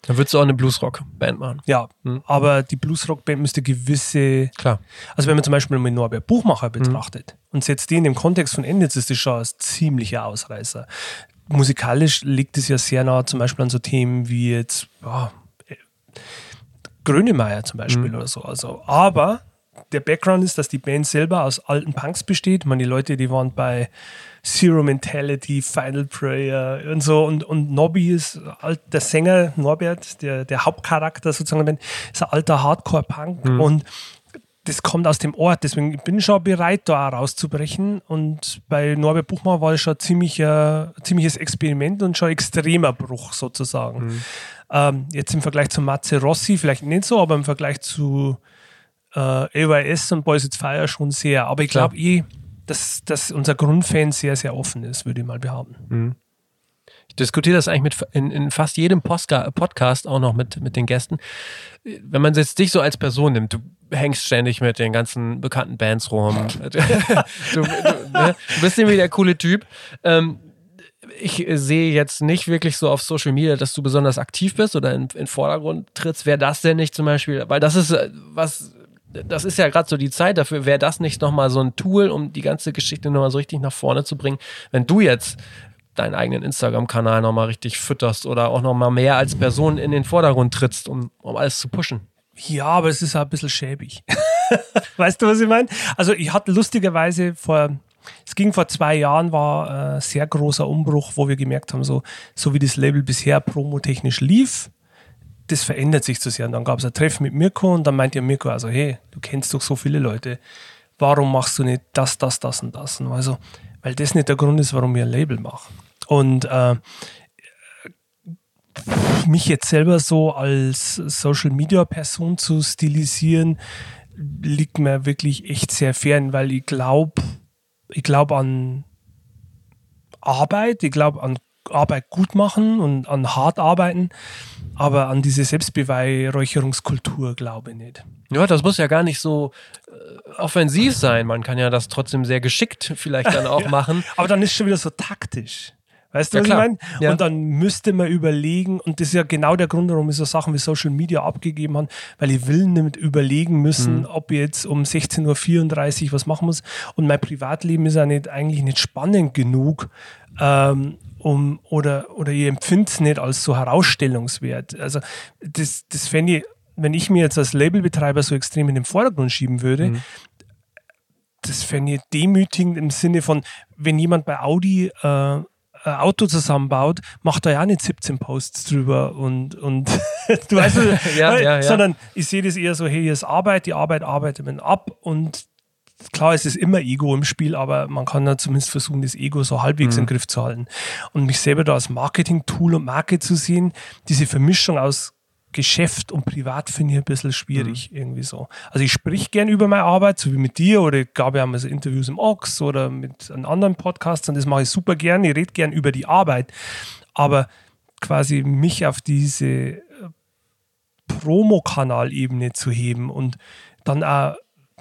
Dann würdest du auch eine Bluesrock-Band machen. Ja, hm. aber die Bluesrock-Band müsste gewisse. Klar. Also, wenn man zum Beispiel mit Norbert Buchmacher hm. betrachtet hm. und setzt den im Kontext von Enditz, ist das schon ein ziemlicher Ausreißer. Musikalisch liegt es ja sehr nah, zum Beispiel an so Themen wie jetzt oh, Grönemeyer zum Beispiel hm. oder so. Also, aber der Background ist, dass die Band selber aus alten Punks besteht. Ich meine, die Leute, die waren bei Zero Mentality, Final Prayer und so. Und, und Nobby ist alt, der Sänger Norbert, der, der Hauptcharakter sozusagen, ist ein alter Hardcore-Punk. Mhm. Und das kommt aus dem Ort. Deswegen bin ich schon bereit, da rauszubrechen. Und bei Norbert Buchmann war es schon ziemlich, äh, ziemliches Experiment und schon extremer Bruch sozusagen. Mhm. Ähm, jetzt im Vergleich zu Matze Rossi vielleicht nicht so, aber im Vergleich zu äh, AYS und Boys It's Fire schon sehr. Aber ich glaube eh, dass, dass unser Grundfan sehr, sehr offen ist, würde ich mal behaupten. Mhm. Ich diskutiere das eigentlich mit in, in fast jedem Postka Podcast auch noch mit, mit den Gästen. Wenn man jetzt dich so als Person nimmt, du hängst ständig mit den ganzen bekannten Bands rum. du, du, ne? du, bist irgendwie der coole Typ. Ähm, ich sehe jetzt nicht wirklich so auf Social Media, dass du besonders aktiv bist oder in, in Vordergrund trittst. Wäre das denn nicht zum Beispiel, weil das ist äh, was das ist ja gerade so die Zeit dafür, wäre das nicht nochmal so ein Tool, um die ganze Geschichte nochmal so richtig nach vorne zu bringen, wenn du jetzt deinen eigenen Instagram-Kanal nochmal richtig fütterst oder auch nochmal mehr als Person in den Vordergrund trittst, um, um alles zu pushen. Ja, aber es ist auch ein bisschen schäbig. weißt du, was ich meine? Also ich hatte lustigerweise vor, es ging vor zwei Jahren, war ein äh, sehr großer Umbruch, wo wir gemerkt haben, so, so wie das Label bisher promotechnisch lief, das verändert sich zu sehr. Und dann gab es ein Treffen mit Mirko und dann meinte Mirko, also hey, du kennst doch so viele Leute, warum machst du nicht das, das, das und das? Und also, weil das nicht der Grund ist, warum wir ein Label machen. Und äh, mich jetzt selber so als Social Media Person zu stilisieren, liegt mir wirklich echt sehr fern, weil ich glaube, ich glaube an Arbeit, ich glaube an Arbeit gut machen und an hart arbeiten. Aber an diese Selbstbeweihräucherungskultur glaube ich nicht. Ja, das muss ja gar nicht so äh, offensiv sein. Man kann ja das trotzdem sehr geschickt vielleicht dann auch ja, machen. Aber dann ist schon wieder so taktisch. Weißt du, ja, was klar. ich meine? Ja. Und dann müsste man überlegen, und das ist ja genau der Grund, warum ich so Sachen wie Social Media abgegeben habe, weil ich will nicht überlegen müssen, mhm. ob ich jetzt um 16.34 Uhr was machen muss. Und mein Privatleben ist ja nicht, eigentlich nicht spannend genug, ähm, um, oder, oder ihr empfindet es nicht als so herausstellungswert. Also das, das fände ich, wenn ich mir jetzt als Labelbetreiber so extrem in den Vordergrund schieben würde, mhm. das fände ich demütigend im Sinne von, wenn jemand bei Audi äh, ein Auto zusammenbaut, macht er ja nicht 17 Posts drüber und, und du weißt, ja, ja, ja. sondern ich sehe das eher so, hey, hier ist Arbeit, die Arbeit arbeitet man ab und klar, es ist immer Ego im Spiel, aber man kann ja zumindest versuchen, das Ego so halbwegs mhm. im Griff zu halten. Und mich selber da als Marketing-Tool und Marke zu sehen, diese Vermischung aus Geschäft und Privat finde ich ein bisschen schwierig, mhm. irgendwie so. Also ich sprich gern über meine Arbeit, so wie mit dir oder ich gab ja mal so Interviews im Ox oder mit einem anderen Podcast und das mache ich super gern. Ich rede gern über die Arbeit, aber quasi mich auf diese äh, Promokanalebene zu heben und dann auch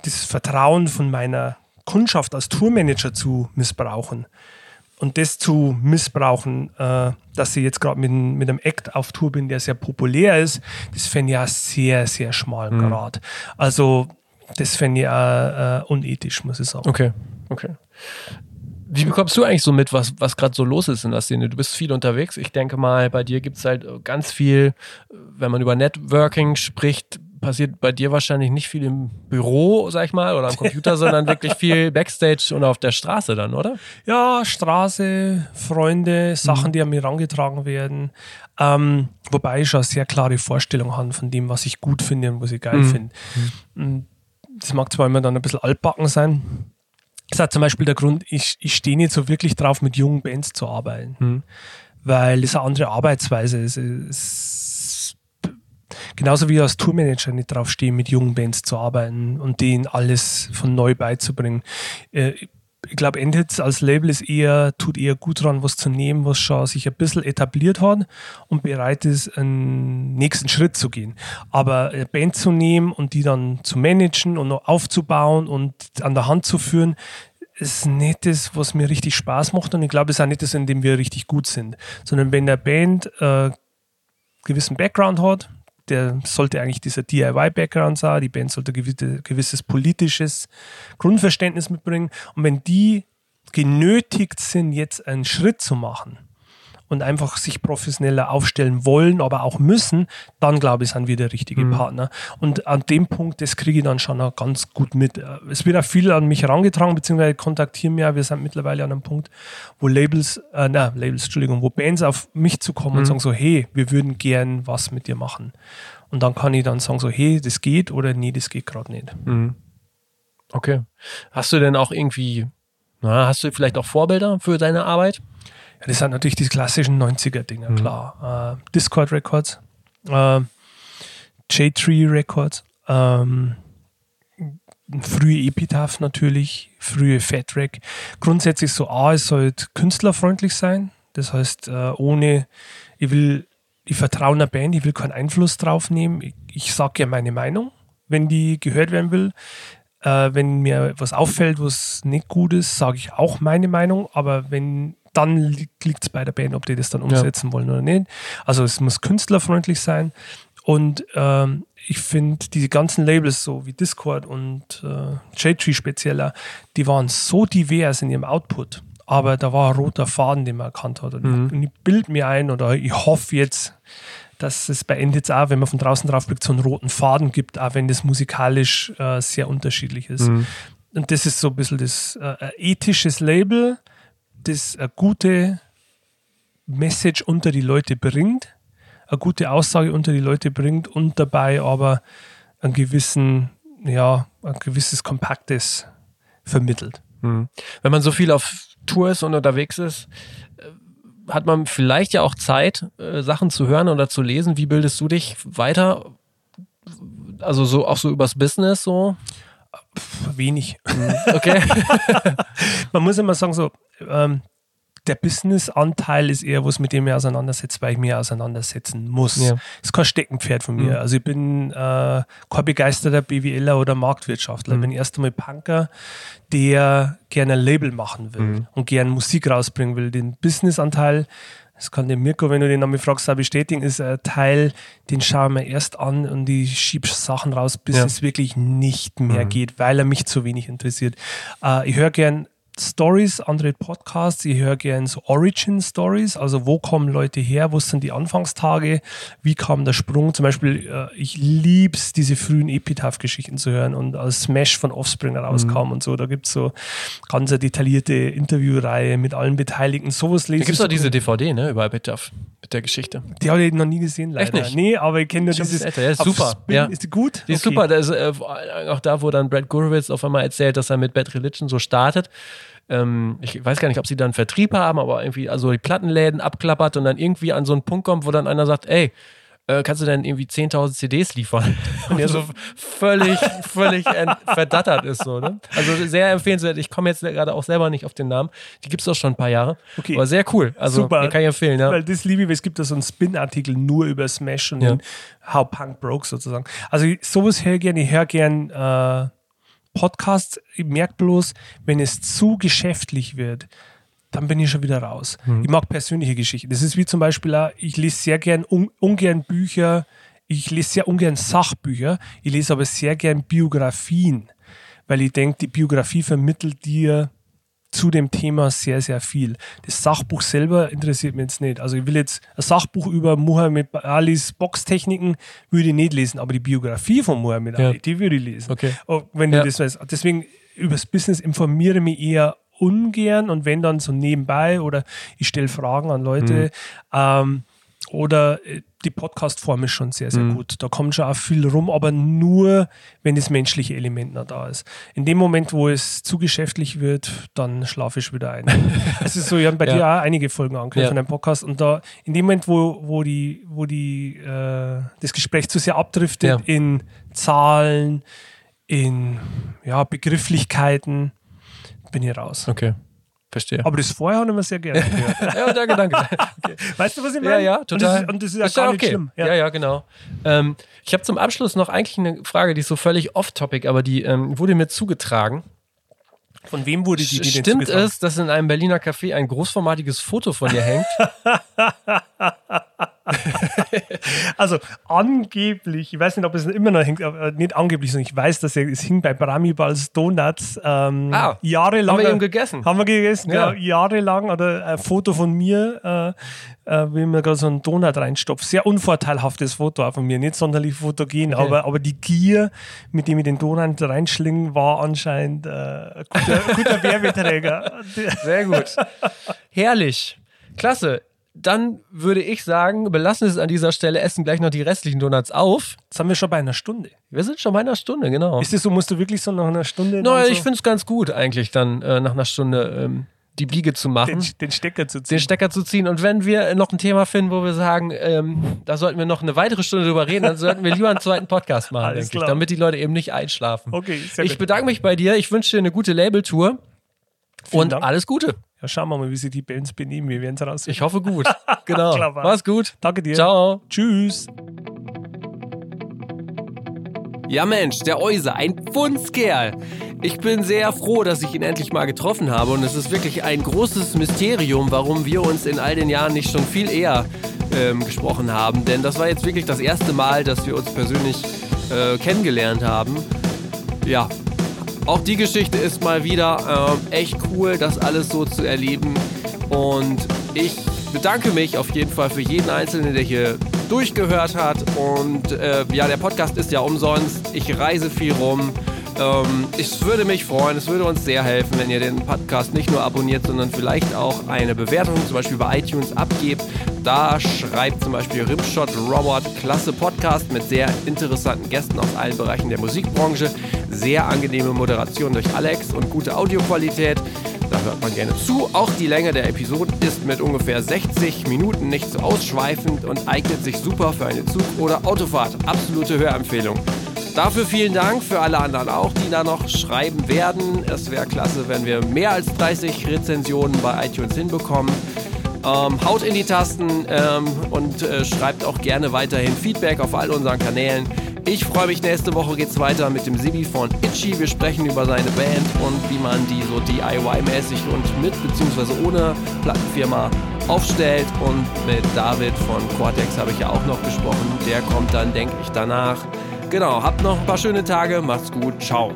das Vertrauen von meiner Kundschaft als Tourmanager zu missbrauchen und das zu missbrauchen, äh, dass ich jetzt gerade mit, mit einem Act auf Tour bin, der sehr populär ist, das fände ich ja sehr, sehr schmalen mhm. Grad. Also das fände ich auch äh, unethisch, muss ich sagen. Okay, okay. Wie bekommst du eigentlich so mit, was, was gerade so los ist in der Szene? Du bist viel unterwegs. Ich denke mal, bei dir gibt es halt ganz viel, wenn man über Networking spricht, passiert bei dir wahrscheinlich nicht viel im Büro, sag ich mal, oder am Computer, sondern wirklich viel Backstage und auf der Straße dann, oder? Ja, Straße, Freunde, Sachen, mhm. die an mir herangetragen werden. Ähm, wobei ich schon eine sehr klare Vorstellung habe von dem, was ich gut finde und was ich geil mhm. finde. Mhm. Das mag zwar immer dann ein bisschen altbacken sein, das ist zum Beispiel der Grund, ich, ich stehe nicht so wirklich drauf, mit jungen Bands zu arbeiten. Mhm. Weil das eine andere Arbeitsweise ist. Es, genauso wie ich als Tourmanager nicht drauf stehe, mit jungen Bands zu arbeiten und denen alles von neu beizubringen. Äh, ich glaube, Endhits als Label ist eher, tut eher gut dran, was zu nehmen, was schon sich ein bisschen etabliert hat und bereit ist, einen nächsten Schritt zu gehen. Aber eine Band zu nehmen und die dann zu managen und noch aufzubauen und an der Hand zu führen, ist nicht das, was mir richtig Spaß macht und ich glaube, es ist auch nicht das, in dem wir richtig gut sind. Sondern wenn der Band äh, gewissen Background hat, der sollte eigentlich dieser DIY-Background sein, die Band sollte ein gewisses politisches Grundverständnis mitbringen. Und wenn die genötigt sind, jetzt einen Schritt zu machen, und einfach sich professioneller aufstellen wollen, aber auch müssen, dann glaube ich, sind wir der richtige mhm. Partner. Und an dem Punkt, das kriege ich dann schon auch ganz gut mit. Es wird auch viel an mich herangetragen, beziehungsweise kontaktieren mich. Wir sind mittlerweile an einem Punkt, wo Labels, äh, na, Labels, Entschuldigung, wo Bands auf mich zu kommen mhm. und sagen so, hey, wir würden gern was mit dir machen. Und dann kann ich dann sagen so, hey, das geht oder nee, das geht gerade nicht. Mhm. Okay. Hast du denn auch irgendwie, na, hast du vielleicht auch Vorbilder für deine Arbeit? Ja, das sind natürlich die klassischen 90er-Dinger, mhm. klar. Äh, Discord Records, äh, J3 Records, ähm, frühe Epitaph natürlich, frühe Fat Rack. Grundsätzlich so A, es sollte künstlerfreundlich sein. Das heißt, äh, ohne, ich will, ich vertraue einer Band, ich will keinen Einfluss drauf nehmen. Ich, ich sage ja meine Meinung, wenn die gehört werden will. Äh, wenn mir was auffällt, was nicht gut ist, sage ich auch meine Meinung. Aber wenn dann liegt es bei der Band, ob die das dann umsetzen ja. wollen oder nicht. Also es muss künstlerfreundlich sein. Und ähm, ich finde, diese ganzen Labels, so wie Discord und äh, J-Tree spezieller, die waren so divers in ihrem Output. Aber da war ein roter Faden, den man erkannt hat. Und, mhm. ich, und ich bild mir ein oder ich hoffe jetzt, dass es bei End auch, wenn man von draußen drauf blickt, so einen roten Faden gibt, auch wenn das musikalisch äh, sehr unterschiedlich ist. Mhm. Und das ist so ein bisschen das äh, ethisches Label, das eine gute Message unter die Leute bringt, eine gute Aussage unter die Leute bringt und dabei aber einen gewissen, ja, ein gewisses Kompaktes vermittelt. Hm. Wenn man so viel auf Tour ist und unterwegs ist, äh, hat man vielleicht ja auch Zeit, äh, Sachen zu hören oder zu lesen. Wie bildest du dich weiter? Also so auch so übers Business so? Wenig. Hm. Okay. man muss immer sagen, so, ähm, der Business-Anteil ist eher was, mit dem ich auseinandersetze, weil ich mich auseinandersetzen muss. Ja. Das ist kein Steckenpferd von mir. Mhm. Also ich bin äh, kein begeisterter BWLer oder Marktwirtschaftler. Mhm. Ich bin erst einmal Punker, der gerne ein Label machen will mhm. und gerne Musik rausbringen will. Den Business-Anteil, das kann der Mirko, wenn du den Namen fragst, auch bestätigen, ist ein Teil, den schauen wir erst an und ich schiebe Sachen raus, bis ja. es wirklich nicht mehr mhm. geht, weil er mich zu wenig interessiert. Äh, ich höre gern Stories, andere Podcasts. Ich höre gerne so Origin Stories, also wo kommen Leute her, wo sind die Anfangstage, wie kam der Sprung. Zum Beispiel, äh, ich liebe es, diese frühen Epitaph-Geschichten zu hören und als Smash von Offspring rauskam mhm. und so. Da gibt es so ganz eine detaillierte Interviewreihe mit allen Beteiligten. Sowas lese Da gibt es auch diese DVD, ne, über Epitaph mit der Geschichte. Die habe ich noch nie gesehen, leider. Echt nicht? Nee, aber ich kenne nur dieses. Älter. Ja, ist super. Spin. Ja. Ist die gut? Die ist okay. super. Da ist, äh, auch da, wo dann Brad Gurewitz auf einmal erzählt, dass er mit Bad Religion so startet ähm, ich weiß gar nicht, ob sie dann Vertrieb haben, aber irgendwie also die Plattenläden abklappert und dann irgendwie an so einen Punkt kommt, wo dann einer sagt, ey, äh, kannst du dann irgendwie 10.000 CDs liefern? Und er so völlig, völlig verdattert ist so, ne? Also sehr empfehlenswert. Ich komme jetzt gerade auch selber nicht auf den Namen. Die gibt es auch schon ein paar Jahre. Okay. Aber sehr cool. Also Super. kann ich empfehlen, ja. Weil das liebe ich, es gibt da so einen Spin-Artikel nur über Smash und ja. How Punk Broke sozusagen. Also sowas höre ich gerne. Ich höre gern äh, Podcasts. Ich merke bloß, wenn es zu geschäftlich wird, dann bin ich schon wieder raus. Mhm. Ich mag persönliche Geschichten. Das ist wie zum Beispiel, auch, ich lese sehr gern un, ungern Bücher, ich lese sehr ungern Sachbücher, ich lese aber sehr gern Biografien, weil ich denke, die Biografie vermittelt dir zu dem Thema sehr, sehr viel. Das Sachbuch selber interessiert mich jetzt nicht. Also ich will jetzt ein Sachbuch über Muhammad Alis Boxtechniken würde ich nicht lesen, aber die Biografie von Muhammad ja. Ali, die würde ich lesen. Okay. Oh, wenn ja. du das weißt. Deswegen übers Business informiere mich eher ungern und wenn dann so nebenbei oder ich stelle Fragen an Leute. Mhm. Ähm, oder äh, die Podcast-Form ist schon sehr, sehr mhm. gut. Da kommt schon auch viel rum, aber nur, wenn das menschliche Element noch da ist. In dem Moment, wo es zu geschäftlich wird, dann schlafe ich wieder ein. Es ist so, wir haben bei ja. dir auch einige Folgen angehört ja. von deinem Podcast und da, in dem Moment, wo, wo, die, wo die, äh, das Gespräch zu sehr abdriftet ja. in Zahlen, in ja, Begrifflichkeiten, bin ich raus. Okay. Verstehe. Aber das vorher haben wir sehr gerne ja, danke, danke. Okay. Weißt du, was ich meine? Ja, ja, total. Und das ist, und das ist ja gar okay. nicht schlimm. Ja, ja, ja genau. Ähm, ich habe zum Abschluss noch eigentlich eine Frage, die ist so völlig off-topic, aber die ähm, wurde mir zugetragen. Von wem wurde die, die Stimmt es, dass in einem Berliner Café ein großformatiges Foto von dir hängt? also angeblich, ich weiß nicht, ob es immer noch hängt, nicht angeblich, sondern ich weiß, dass es hing bei Bramibals Donuts ähm, ah, jahrelang. Haben wir eben gegessen? Haben wir gegessen, ja. ja jahrelang. Oder ein Foto von mir, äh, äh, wie mir gerade so einen Donut reinstopft. Sehr unvorteilhaftes Foto auch von mir, nicht sonderlich fotogen, okay. aber, aber die Gier, mit dem ich den Donut reinschlingen, war anscheinend äh, ein guter, guter Werbeträger. Sehr gut. Herrlich. Klasse dann würde ich sagen, belassen es an dieser Stelle, essen gleich noch die restlichen Donuts auf. Jetzt haben wir schon bei einer Stunde. Wir sind schon bei einer Stunde, genau. Ist es so, musst du wirklich so nach einer Stunde? Nein, so ich finde es ganz gut eigentlich dann äh, nach einer Stunde ähm, die Biege zu machen. Den, den, Stecker zu ziehen. Den Stecker zu ziehen. Und wenn wir noch ein Thema finden, wo wir sagen, ähm, da sollten wir noch eine weitere Stunde drüber reden, dann sollten wir lieber einen zweiten Podcast machen, denke ich, damit die Leute eben nicht einschlafen. Okay, sehr Ich bedanke mich bei dir. Ich wünsche dir eine gute Labeltour. Und Dank. alles Gute. Ja, schauen wir mal, wie sich die Bands benehmen. Wir werden es raus. Ich hoffe gut. Genau. Mach's gut. Danke dir. Ciao. Tschüss. Ja Mensch, der Euse, ein Fundskerl. Ich bin sehr froh, dass ich ihn endlich mal getroffen habe und es ist wirklich ein großes Mysterium, warum wir uns in all den Jahren nicht schon viel eher ähm, gesprochen haben. Denn das war jetzt wirklich das erste Mal, dass wir uns persönlich äh, kennengelernt haben. Ja, auch die Geschichte ist mal wieder äh, echt cool, das alles so zu erleben. Und ich bedanke mich auf jeden Fall für jeden Einzelnen, der hier durchgehört hat. Und äh, ja, der Podcast ist ja umsonst. Ich reise viel rum. Ähm, es würde mich freuen, es würde uns sehr helfen, wenn ihr den Podcast nicht nur abonniert, sondern vielleicht auch eine Bewertung, zum Beispiel bei iTunes, abgebt. Da schreibt zum Beispiel Rimshot Robert, klasse Podcast mit sehr interessanten Gästen aus allen Bereichen der Musikbranche. Sehr angenehme Moderation durch Alex und gute Audioqualität. Da hört man gerne zu. Auch die Länge der Episoden ist mit ungefähr 60 Minuten nicht so ausschweifend und eignet sich super für eine Zug- oder Autofahrt. Absolute Hörempfehlung. Dafür vielen Dank für alle anderen auch, die da noch schreiben werden. Es wäre klasse, wenn wir mehr als 30 Rezensionen bei iTunes hinbekommen. Ähm, haut in die Tasten ähm, und äh, schreibt auch gerne weiterhin Feedback auf all unseren Kanälen. Ich freue mich, nächste Woche geht es weiter mit dem Sibi von Itchy. Wir sprechen über seine Band und wie man die so DIY-mäßig und mit bzw. ohne Plattenfirma aufstellt. Und mit David von Cortex habe ich ja auch noch gesprochen. Der kommt dann, denke ich, danach. Genau, habt noch ein paar schöne Tage, macht's gut, ciao.